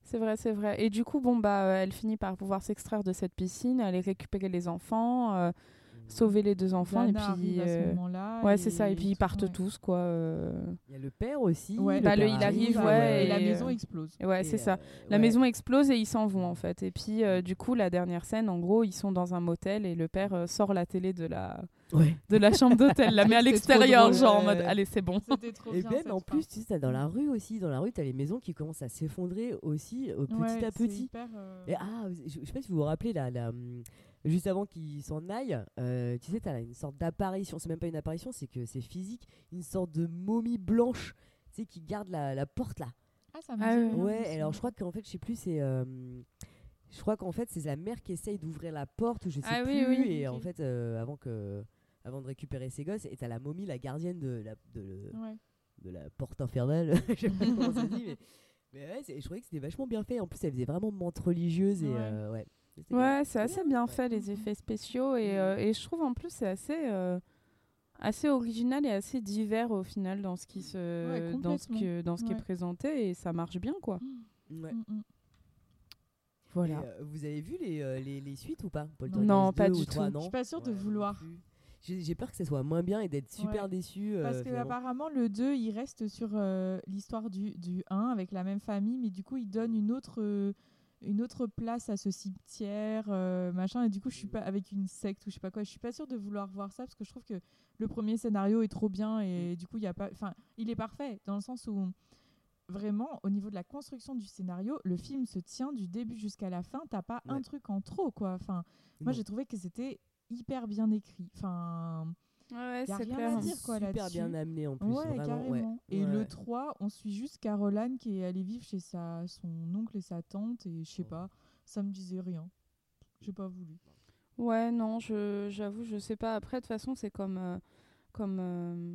C'est vrai, c'est vrai. Et du coup, bon, bah, euh, elle finit par pouvoir s'extraire de cette piscine, aller récupérer les enfants, euh, sauver les deux enfants, Dana et puis. arrive à ce euh, moment-là. Ouais, c'est ça. Et puis ils partent ouais. tous, quoi. euh. il y a le père aussi Ouais. le Bah, le- père il arrive, ouais, Et la et, maison euh, explose. Ouais, c'est ça. euh, La ouais. maison explose et ils s'en vont, en fait. Et puis, euh, du coup, la dernière scène, en gros, ils sont dans un motel et le père euh, sort la télé de la, Ouais. de la chambre d'hôtel, la met à l'extérieur, genre en mode, allez, c'est bon. C'était trop Et bien. même en plus, tu sais, dans la rue aussi, dans la rue, t'as les maisons qui commencent à s'effondrer aussi euh, petit Ouais, à petit. hyper, euh, Et ah, je, je sais pas si vous vous rappelez, là, hum, juste avant qu'il s'en aille, euh, tu sais, t'as une sorte d'apparition, c'est même pas une apparition, c'est que c'est physique, une sorte de momie blanche, tu sais, qui garde la, la porte là. Ah, ça me Ah dit ouais. Ouais, alors je crois qu'en fait, je sais plus, c'est. euh, je crois qu'en fait, c'est la mère qui essaye d'ouvrir la porte, ou je sais Ah plus, oui, oui, et en fait, euh, avant que. Avant de récupérer ses gosses, et t'as la momie, la gardienne de la, de, Ouais. de la porte infernale, je sais pas comment ça se dit, mais, mais ouais, je trouvais que c'était vachement bien fait. En plus, elle faisait vraiment menthe religieuse et Ouais. Ouais. C'est assez bien Ouais. fait, les effets spéciaux. Et, Mm. euh, et je trouve, en plus, c'est assez. euh, assez original et assez divers au final dans ce qui se Ouais, dans ce complètement. que dans ce qui est présenté et ça marche bien quoi Ouais. Mm, mm. voilà Et, euh, vous avez vu les, euh, les, les suites ou pas Poltergeist Non, pas 2 du ou 3, tout. Je suis pas sûre de vouloir. J'ai j'ai peur que ça soit moins bien et d'être super Ouais. déçu. euh, Parce que finalement. apparemment le 2 il reste sur euh, l'histoire du, du 1 avec la même famille mais du coup il donne une autre euh, une autre place à ce cimetière euh, machin. Et du coup je suis pas avec une secte ou je sais pas quoi. Je suis pas sûre de vouloir voir ça parce que je trouve que le premier scénario est trop bien et du coup il y a pas enfin il est parfait dans le sens où vraiment au niveau de la construction du scénario le film se tient du début jusqu'à la fin. T'as pas un truc en trop quoi. Enfin moi j'ai trouvé que c'était hyper bien écrit. Enfin ouais, ouais y a c'est rien clair à dire, quoi, super là-dessus. bien amené en plus. Ouais, vraiment, carrément. ouais. Et Ouais. le 3, on suit juste Caroline qui est allée vivre chez sa, son oncle et sa tante. Et je sais Oh. pas, ça me disait rien. J'ai pas voulu. ouais non je j'avoue je sais pas après de toute façon c'est comme euh, comme euh,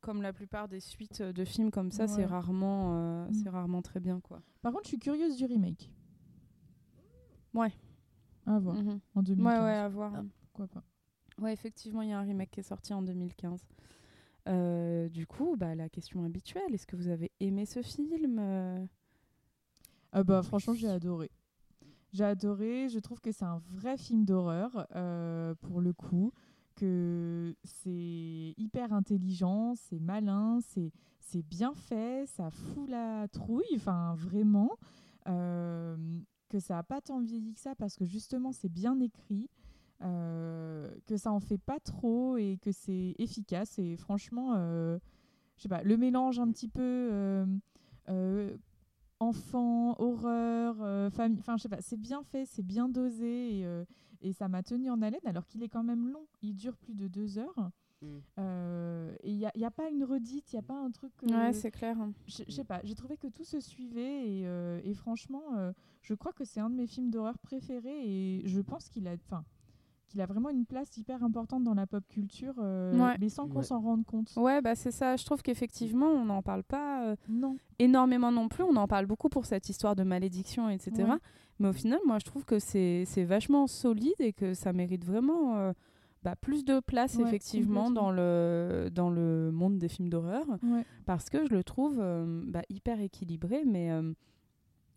comme la plupart des suites de films comme ça c'est rarement euh, Mm. c'est rarement très bien quoi Par contre, je suis curieuse du remake. Ouais. À voir. Mhm. En 2015. ouais ouais à voir Ah. Pourquoi pas. Ouais, effectivement, il y a un remake qui est sorti en 2015. Euh, du coup, bah, la question habituelle, est-ce que vous avez aimé ce film Euh, Ah bah, franchement, j'ai adoré. J'ai adoré. Je trouve que c'est un vrai film d'horreur, euh, pour le coup. Que c'est hyper intelligent, c'est malin, c'est bien fait, ça fout la trouille, enfin vraiment. Euh, que ça n'a pas tant vieilli que ça parce que justement c'est bien écrit, que ça en fait pas trop et que c'est efficace. Et franchement, euh, je sais pas, le mélange un petit peu. euh, euh, enfant, horreur, euh, famille. Enfin, je sais pas, c'est bien fait, c'est bien dosé et, euh, et ça m'a tenu en haleine alors qu'il est quand même long. Il dure plus de deux heures. Mm. Euh, et il n'y a, y a pas une redite, il n'y a pas un truc. euh, Ouais, c'est clair. je je sais pas, j'ai trouvé que tout se suivait et, euh, et franchement, euh, je crois que c'est un de mes films d'horreur préférés et je pense qu'il a, enfin, qu'il a vraiment une place hyper importante dans la pop culture, euh, Ouais. mais sans qu'on Ouais. s'en rende compte. Ouais, bah c'est ça. Je trouve qu'effectivement, on n'en parle pas euh, Non. énormément non plus. On en parle beaucoup pour cette histoire de malédiction, etc. Ouais. Mais au final, moi, je trouve que c'est c'est vachement solide et que ça mérite vraiment euh, bah, plus de place, Ouais, effectivement, dans le, dans le monde des films d'horreur. Ouais. parce que je le trouve euh, bah, hyper équilibré, mais, euh,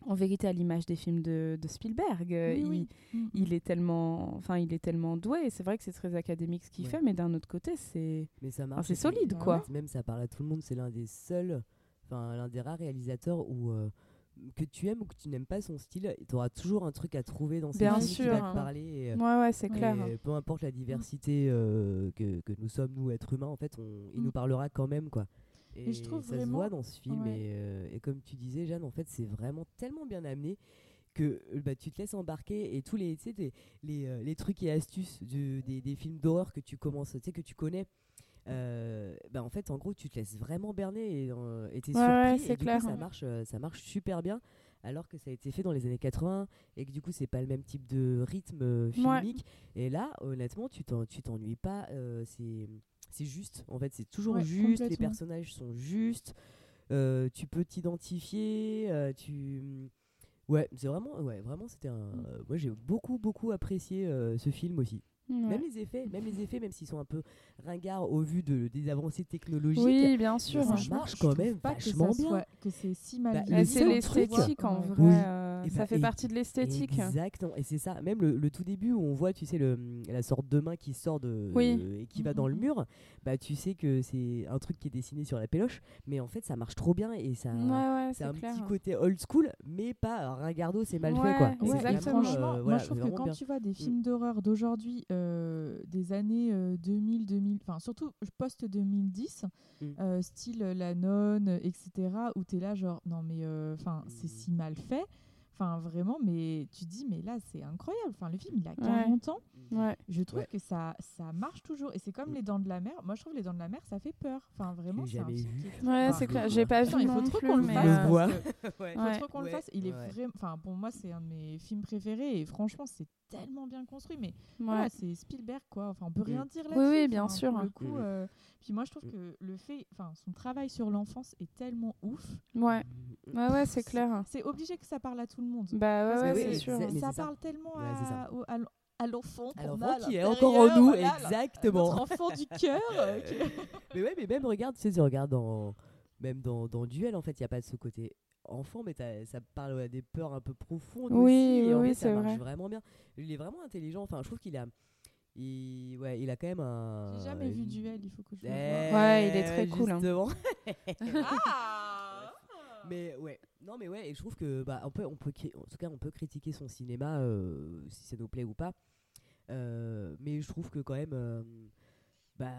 en vérité à l'image des films de, de Spielberg. Euh, Oui, il, oui. Mm. il est tellement, enfin, il est tellement doué. C'est vrai que c'est très académique ce qu'il Ouais. fait, mais d'un autre côté, c'est Mais ça marche. c'est solide, quoi. ouais. Même ça parle à tout le monde. C'est l'un des seuls, enfin l'un des rares réalisateurs où euh, que tu aimes ou que tu n'aimes pas son style, tu auras toujours un truc à trouver dans ses Bien films qui sûr. va te parler. et, euh, ouais, ouais, c'est clair. et peu importe la diversité euh, que, que nous sommes, nous, êtres humains, en fait, on, il Mm. nous parlera quand même, quoi. Et, Et je trouve ça se vraiment- voit dans ce film. Ouais. Et, euh, et comme tu disais, Jeanne, en fait, c'est vraiment tellement bien amené que euh, bah, tu te laisses embarquer et tous les, des- les, euh, les trucs et astuces du- des, des films d'horreur que tu commences, que tu connais. euh, bah en fait en gros tu te laisses vraiment berner et euh, t'es Ouais, surpris et du clair. coup ça marche euh, ça marche super bien alors que ça a été fait dans les années 80 et que du coup c'est pas le même type de rythme euh, Ouais. filmique et là honnêtement tu t'en- tu t'ennuies pas c'est c'est juste en fait c'est toujours Ouais, juste les personnages sont justes. Euh, tu peux t'identifier euh, tu ouais c'est vraiment ouais vraiment c'était un Mm. moi j'ai beaucoup beaucoup apprécié euh, ce film aussi Ouais. même les effets même les effets même s'ils sont un peu ringards au vu de, des avancées technologiques Oui, bien sûr. ça marche quand même pas que ça vachement bien. soit- que c'est si mal Bah, c'est l'esthétique en vrai. Oui. euh, Et ça bah, fait et- partie de l'esthétique. Exactement, et c'est ça. Même le, le tout début où on voit, tu sais, le, la sorte de main qui sort de Oui. et qui va dans le Mhm. mur. Bah, tu sais que c'est un truc qui est dessiné sur la péloche, mais en fait, ça marche trop bien et ça. Ouais, ouais, c'est un clair. petit côté old school, mais pas ringardo, c'est mal Ouais, fait quoi. exactement. franchement, euh, moi je trouve que quand tu vois des films d'horreur d'aujourd'hui, euh, des années euh, 2000, 2000, enfin surtout post-2010, Mm. euh, style La Nonne, etc., où tu es là genre, non mais enfin c'est Mm. si mal fait, enfin vraiment, mais tu dis, mais là c'est incroyable, enfin le film il a Ouais. 40 ans, Ouais. je trouve Ouais. que ça, ça marche toujours, et c'est comme Mm. Les Dents de la Mer, moi je trouve Les Dents de la Mer ça fait peur, enfin vraiment J'ai c'est un film vu. qui Ouais, enfin, c'est clair. J'ai pas vu il faut non trop qu'on le fasse, euh, Ouais. faut trop qu'on le fasse. Il est ouais. vraiment, enfin pour moi c'est un de mes films préférés et franchement c'est tellement bien construit. Mais ouais. voilà, c'est Spielberg quoi. Enfin on peut rien Mm. dire Oui, là-dessus. oui, bien Enfin, sûr. Le coup, Mm. euh, puis moi je trouve que le fait, enfin son travail sur l'enfance est tellement ouf. Ouais, ouais, ouais, c'est clair. C'est obligé que ça parle à tout le monde. Bah ouais, que c'est oui, sûr. ça parle tellement Ouais, à, l'enfant qu'on a qui est encore en nous, voilà, exactement. Notre enfant du cœur. euh, qui- Mais ouais, mais même regarde, tu sais, tu regardes dans même dans, dans Duel, en fait, il y a pas de ce côté enfant, mais ça parle à des peurs un peu profondes Oui, aussi. et en oui, fait, c'est ça marche vrai. vraiment bien. Il est vraiment intelligent. Enfin, je trouve qu'il a, il, ouais, il a quand même un. J'ai jamais vu Duel, il faut que je le Eh. Ouais, il est très cool, hein. Ah Mais ouais, non mais ouais, et je trouve que bah on peut, on peut, en tout cas on peut critiquer son cinéma euh, si ça nous plaît ou pas. Euh, mais je trouve que quand même, euh, bah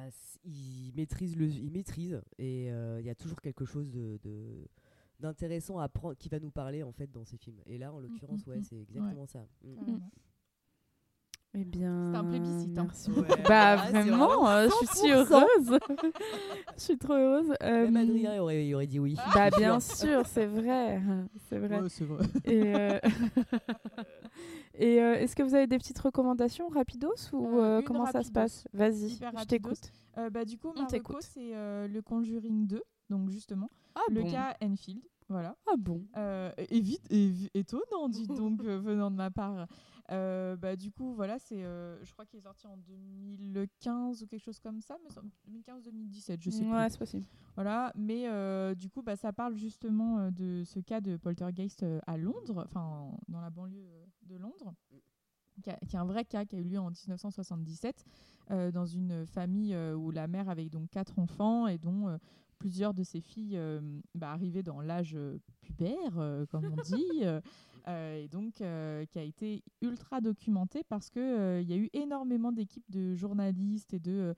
il maîtrise le, il maîtrise et euh, il y a toujours quelque chose de, de- d'intéressant à prendre qui va nous parler en fait dans ces films. Et là en l'occurrence, mm, ouais, mm. c'est exactement ça. Mm. Eh bien. C'est un plébiscite, hein. Merci. Ouais. Bah Ah, vraiment, euh, je suis si 100%. heureuse. je suis trop heureuse. Euh, Même Adrien il aurait, il aurait dit oui. Bah bien sûr, c'est vrai, c'est vrai. c'est vrai. Et, euh, et euh, est-ce que vous avez des petites recommandations rapidos ou comment ça se passe? Vas-y, je t'écoute. Euh, bah, du coup, On ma t'écoute. reco, c'est euh, le Conjuring 2, donc justement, Ah le bon. cas Enfield. Voilà. Ah bon. Euh, et vite, et vi- étonnant, dit donc, euh, venant de ma part. Euh, bah, du coup, voilà, c'est, euh, je crois qu'il est sorti en 2015 ou quelque chose comme ça, mais 2015-2017, je sais plus. Ouais, c'est possible. Voilà, mais euh, du coup, bah, ça parle justement de ce cas de poltergeist à Londres, enfin dans la banlieue de Londres, qui, a- qui est un vrai cas qui a eu lieu en 1977 euh, dans une famille où la mère avait donc quatre enfants et dont plusieurs de ses filles bah, arrivaient dans l'âge pubère, comme on dit. euh, et donc euh, qui a été ultra documenté parce que euh, il y a eu énormément d'équipes de journalistes et de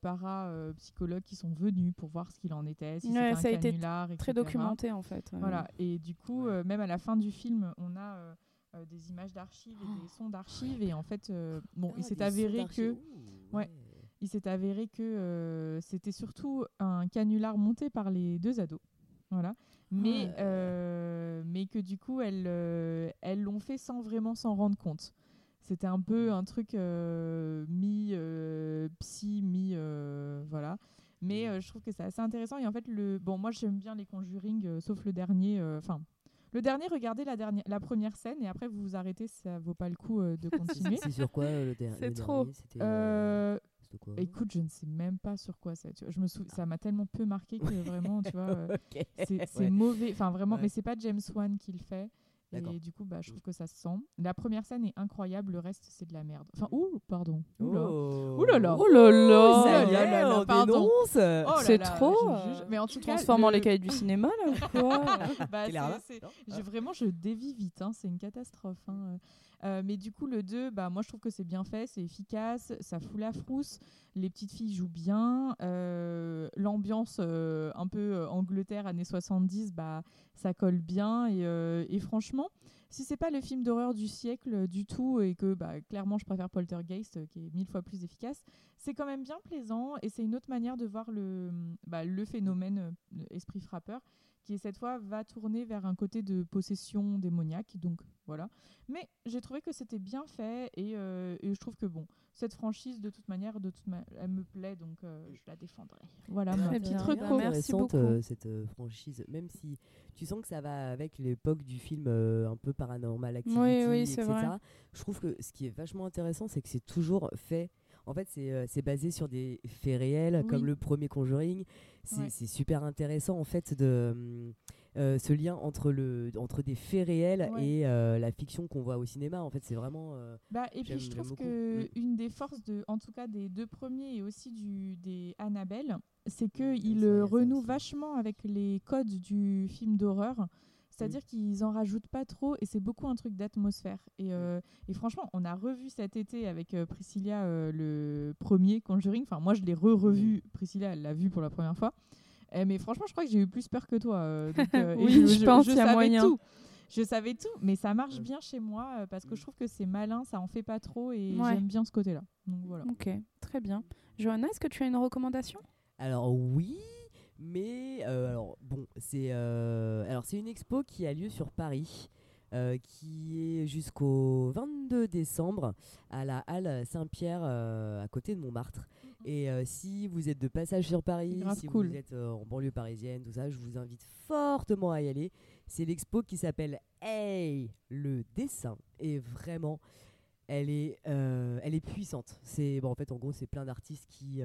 parapsychologues qui sont venus pour voir ce qu'il en était, si Ouais, c'était un ça a été canular, Très documenté en fait. Voilà, et du coup, Ouais. même à la fin du film, on a euh, des images d'archives et des sons d'archives, et en fait, euh, bon, il Ah, s'est avéré que. Ouh, ouais. il s'est avéré que euh, c'était surtout un canular monté par les deux ados. Voilà. Mais, Ouais. euh, mais que du coup, elles euh, elles l'ont fait sans vraiment s'en rendre compte. C'était un peu un truc euh, mi-psy, mi. euh, voilà. Mais euh, je trouve que c'est assez intéressant. Et en fait, le... bon, moi, j'aime bien les Conjuring, euh, sauf le dernier. euh, Enfin, le dernier, regardez la, dernière, la première scène et après, vous vous arrêtez, ça vaut pas le coup euh, de continuer. C'est sur quoi euh, le, der- C'est le trop. dernier? C'était euh, Quoi Écoute, je ne sais même pas sur quoi ça. Tu vois, je me sou... ça m'a tellement peu marqué que vraiment, tu vois, euh, c'est Ouais. mauvais. Enfin, vraiment, Ouais. mais c'est pas James Wan qui le fait. D'accord. Et du coup, bah, je Mm. trouve que ça se sent. La première scène est incroyable, le reste, c'est de la merde. Enfin, ouh, pardon. Ouh là. Oh. Ouh là là. Oh là là Oh là là là, on pardon. Oh là C'est trop, euh, Mais en tout cas, Transformant le- les cahiers du cinéma, là, ou quoi? Bah, vraiment, je dévie vite. hein, c'est une catastrophe. Euh, mais du coup, le 2, bah, moi, je trouve que c'est bien fait, c'est efficace, ça fout la frousse. Les petites filles jouent bien. euh, L'ambiance euh, un peu Angleterre, années 70, bah, ça colle bien. Et, et franchement, si c'est pas le film d'horreur du siècle du tout, et que bah, clairement, je préfère Poltergeist, qui est mille fois plus efficace, c'est quand même bien plaisant. Et c'est une autre manière de voir le, bah, le phénomène esprit frappeur qui cette fois va tourner vers un côté de possession démoniaque. Donc voilà. Mais j'ai trouvé que c'était bien fait et, euh, et je trouve que bon, cette franchise de toute manière, de toute ma- elle me plaît donc euh, je la défendrai. Voilà ma petite reco. merci intéressante beaucoup. euh, cette euh, franchise, même si tu sens que ça va avec l'époque du film euh, un peu paranormal activity, Oui, oui, c'est etc. vrai. Je trouve que ce qui est vachement intéressant, c'est que c'est toujours fait. En fait, c'est euh, c'est basé sur des faits réels, comme le premier Conjuring. C'est Ouais. super intéressant en fait de hum, euh, ce lien entre le entre des faits réels Ouais. et euh, la fiction qu'on voit au cinéma. En fait, c'est vraiment. euh, Bah, et puis je trouve que Mm. une des forces de, en tout cas des deux premiers et aussi du des Annabelle, c'est que Mm, il ça, il renoue vachement avec les codes du film d'horreur. Mm. C'est-à-dire qu'ils en rajoutent pas trop et c'est beaucoup un truc d'atmosphère. Mm. Et, euh, et franchement, on a revu cet été avec euh, Priscilla euh, le premier Conjuring. Enfin, moi, je l'ai re-revu. Priscilla, elle l'a vu pour la première fois. Eh, mais franchement, je crois que j'ai eu plus peur que toi. euh, donc, euh, et Oui, je pense qu'il y a savais moyen. tout. Je savais tout, mais ça marche Ouais. bien chez moi euh, parce que Mm. je trouve que c'est malin, ça en fait pas trop et Ouais. j'aime bien ce côté-là. Donc voilà. Ok, très bien. Johanna, est-ce que tu as une recommandation? Alors oui, mais euh, alors bon, c'est euh, alors c'est une expo qui a lieu sur Paris, euh, qui est jusqu'au 22 décembre à la halle Saint-Pierre euh, à côté de Montmartre. Et euh, si vous êtes de passage sur Paris, si cool. vous êtes en banlieue parisienne, tout ça, je vous invite fortement à y aller. C'est l'expo qui s'appelle Hey le dessin et vraiment elle est, elle est puissante. C'est bon, en fait, en gros, c'est plein d'artistes qui,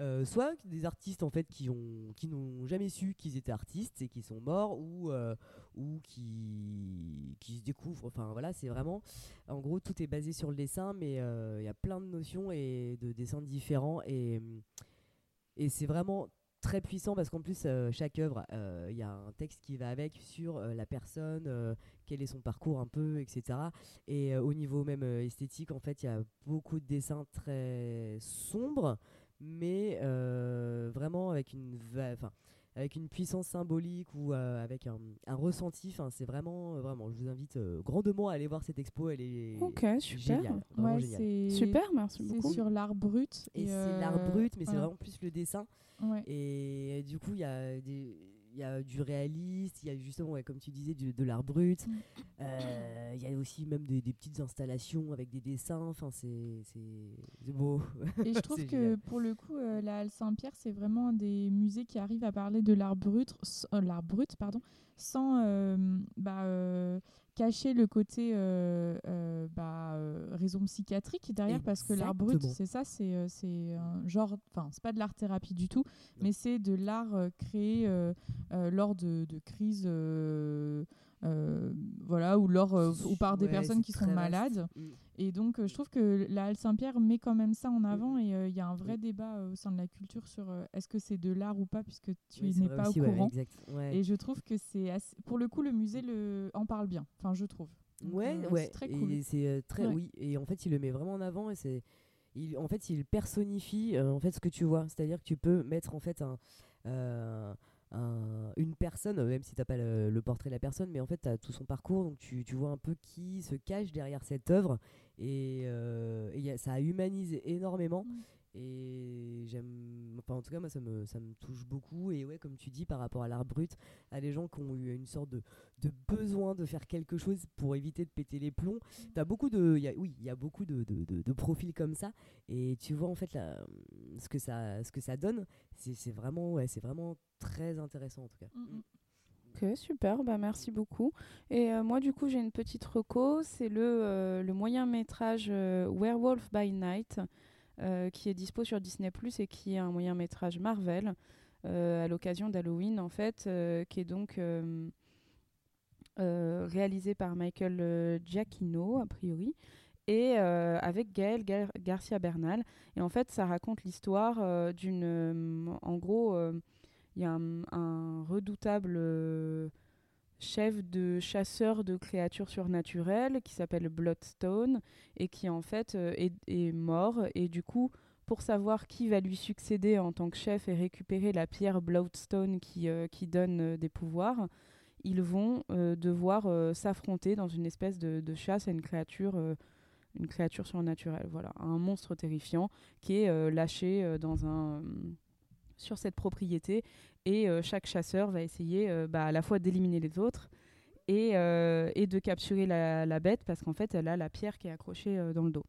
euh, soit des artistes en fait qui ont, qui n'ont jamais su qu'ils étaient artistes et qui sont morts, ou euh, ou qui, qui se découvrent. Enfin voilà, c'est vraiment, en gros, tout est basé sur le dessin, mais euh, il y a plein de notions et de dessins différents et et c'est vraiment très puissant parce qu'en plus chaque œuvre il y a un texte qui va avec sur la personne quel est son parcours un peu etc et au niveau même esthétique en fait il y a beaucoup de dessins très sombres mais euh, vraiment avec une enfin avec une puissance symbolique ou euh, avec un, un ressenti enfin c'est vraiment euh, vraiment je vous invite euh, grandement à aller voir cette expo elle est Ok, super. géniale vraiment Ouais, géniale c'est Super, merci c'est beaucoup. sur l'art brut. et c'est euh, l'art brut mais c'est vraiment plus le dessin Ouais. et du coup, il y a des y a du réaliste, il y a justement, ouais, comme tu disais, du- de l'art brut. Mm. Euh, Il y a aussi même des, des petites installations avec des dessins. Enfin, c'est beau. Et je trouve que génial. pour le coup, euh, la Halle Saint-Pierre, c'est vraiment un des musées qui arrive à parler de l'art brut, euh, l'art brut, pardon, sans bah, cacher le côté euh, euh, bah, euh, raison psychiatrique derrière, parce que l'art brut, c'est ça, c'est c'est un genre, enfin, c'est pas de l'art thérapie du tout, mais c'est de l'art créé lors de, de crises. Euh, voilà, ou, lors, euh, ou par des Ouais, personnes qui sont malades. Mm. Et donc, euh, je trouve que la Halle Saint-Pierre met quand même ça en Mm. avant et il y a un vrai débat au sein de la culture sur est-ce que c'est de l'art ou pas, puisque tu Oui, n'es pas aussi, au ouais, courant. Ouais. Et je trouve que c'est assez- pour le coup le musée le en parle bien. Enfin, je trouve. Donc, Ouais, ouais. C'est très cool. c'est très Ouais. oui. Et en fait, il le met vraiment en avant et c'est, il, en fait, il personnifie en fait ce que tu vois. C'est-à-dire que tu peux mettre en fait un, un- une personne, euh, même si t'as pas le, portrait de la personne, mais en fait, tu as tout son parcours, donc tu, vois un peu qui se cache derrière cette œuvre et, euh, ça a humanisé énormément. Mm. Et j'aime, enfin en tout cas moi ça me, ça me touche beaucoup et ouais comme tu dis par rapport à l'art brut, à des gens qui ont eu une sorte de, de besoin de faire quelque chose pour éviter de péter les plombs. T'as beaucoup de, y a, oui, il y a beaucoup de, de, de- de profils comme ça et tu vois en fait ce que ça, ce que ça donne. C'est c'est vraiment, ouais, c'est vraiment très intéressant en tout cas. Mm, mm. Ok, super, bah merci beaucoup. Et euh, moi, du coup, j'ai une petite reco, c'est le, euh, le moyen métrage euh, Werewolf by Night, euh, qui est dispo sur Disney ⁇ et qui est un moyen métrage Marvel, euh, à l'occasion d'Halloween, en fait, euh, qui est donc... euh, euh, réalisé par Michael euh, Giacchino, a priori, et euh, avec Gaël Gar- Garcia Bernal. Et en fait, ça raconte l'histoire euh, d'une. euh, en gros, euh, il y a un, redoutable euh, chef de chasseur de créatures surnaturelles qui s'appelle Bloodstone et qui en fait euh, est, mort. Et du coup, pour savoir qui va lui succéder en tant que chef et récupérer la pierre Bloodstone qui, euh, qui donne euh, des pouvoirs, ils vont devoir s'affronter dans une espèce de, chasse à une créature, une créature surnaturelle. Voilà, un monstre terrifiant qui est lâché dans un, sur cette propriété et euh, chaque chasseur va essayer euh, bah, à la fois d'éliminer les autres et, euh, et de capturer la, la bête parce qu'en fait elle a la pierre qui est accrochée dans le dos.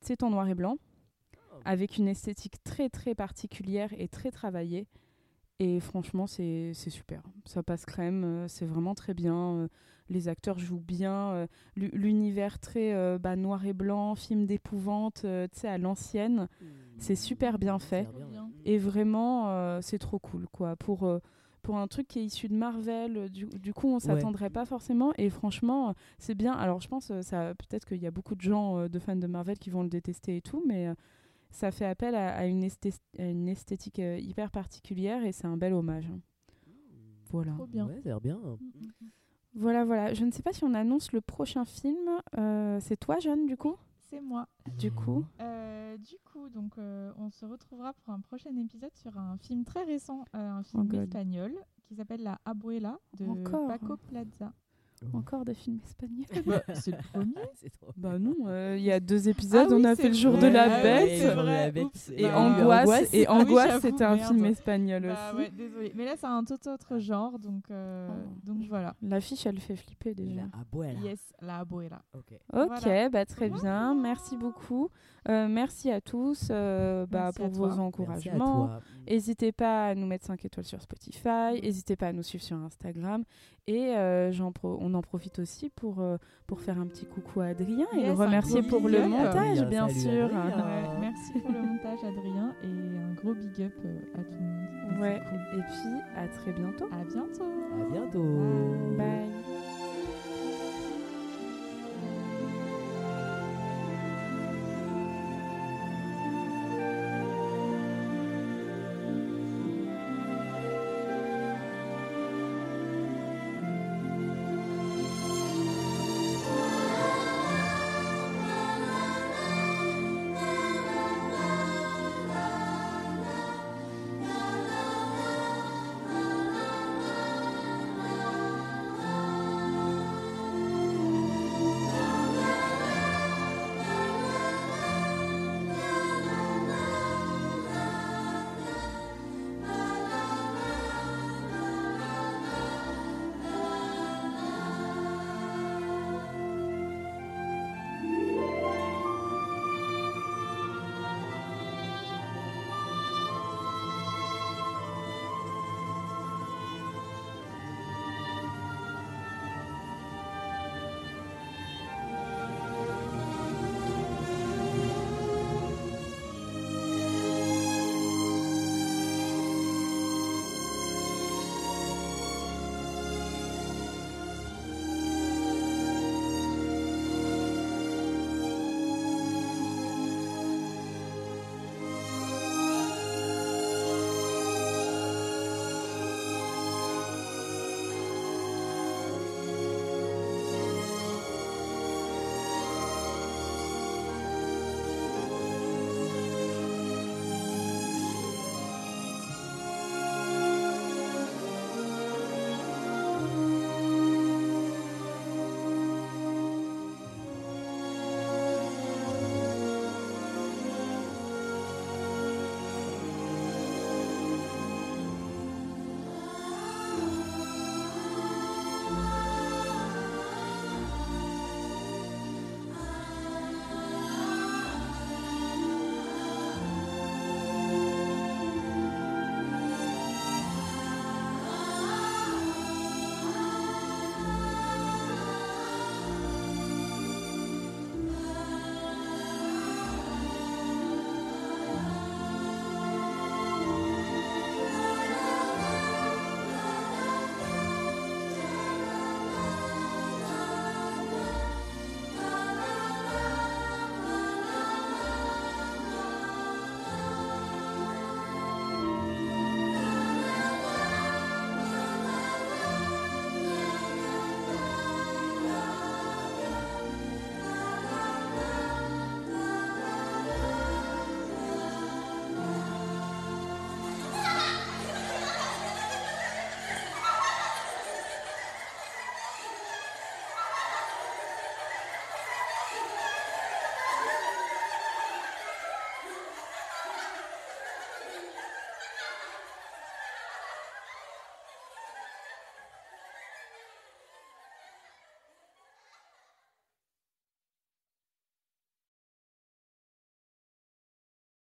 C'est en noir et blanc avec une esthétique très très particulière et très travaillée et franchement c'est super. Ça passe crème, euh, c'est vraiment très bien. euh, les acteurs jouent bien, euh, l'u- l'univers très bah, noir et blanc, film d'épouvante, tu sais à l'ancienne. C'est super bien fait. Bien. Et vraiment, euh, c'est trop cool, quoi. Pour, euh, pour un truc qui est issu de Marvel, euh, du, du coup, on s'attendrait pas forcément. Et franchement, c'est bien. Alors, je pense, ça, peut-être qu'il y a beaucoup de gens, euh, de fans de Marvel, qui vont le détester et tout, mais euh, ça fait appel à, à une, esthé- à une esthétique euh, hyper particulière et c'est un bel hommage. hein. Voilà. Trop bien. Ouais, ça a l'air bien. Mm, mm, mm. Voilà, voilà. Je ne sais pas si on annonce le prochain film. Euh, c'est toi, Jeanne, du coup? C'est moi. Du coup Euh, du coup, donc, euh, on se retrouvera pour un prochain épisode sur un film très récent, euh, un Oh film God. espagnol qui s'appelle La Abuela de Encore Paco Plaza. Encore des films espagnols Bah, c'est le premier. C'est trop Bah non, euh, il y a deux épisodes, Ah oui, on a fait le jour vrai. de la Ah oui, bête. vrai. la Oups. c'est- Et Bah, Angoisse, et Ah Angoisse, c'était un merde. film espagnol Bah aussi. ouais, désolé. Mais là, c'est un tout autre genre, donc, euh, Oh. donc voilà. L'affiche, elle fait flipper déjà. La abuela. Yes, La Abuela. Ok. Ok, Voilà. bah, très bien. Merci beaucoup. Euh, merci à tous euh, bah, Merci pour à vos toi. Encouragements. N'hésitez pas à nous mettre 5 étoiles sur Spotify. N'hésitez pas à nous suivre sur Instagram. Et euh, pro- on en profite aussi pour, euh, pour faire un petit coucou à Adrien et Yes, le remercier pour le up. montage, bien sûr. Ouais, merci pour le montage, Adrien, et un gros big up à tout le monde. Ouais. C'est cool. Et puis, à très bientôt. À bientôt. À bientôt. Bye. Bye.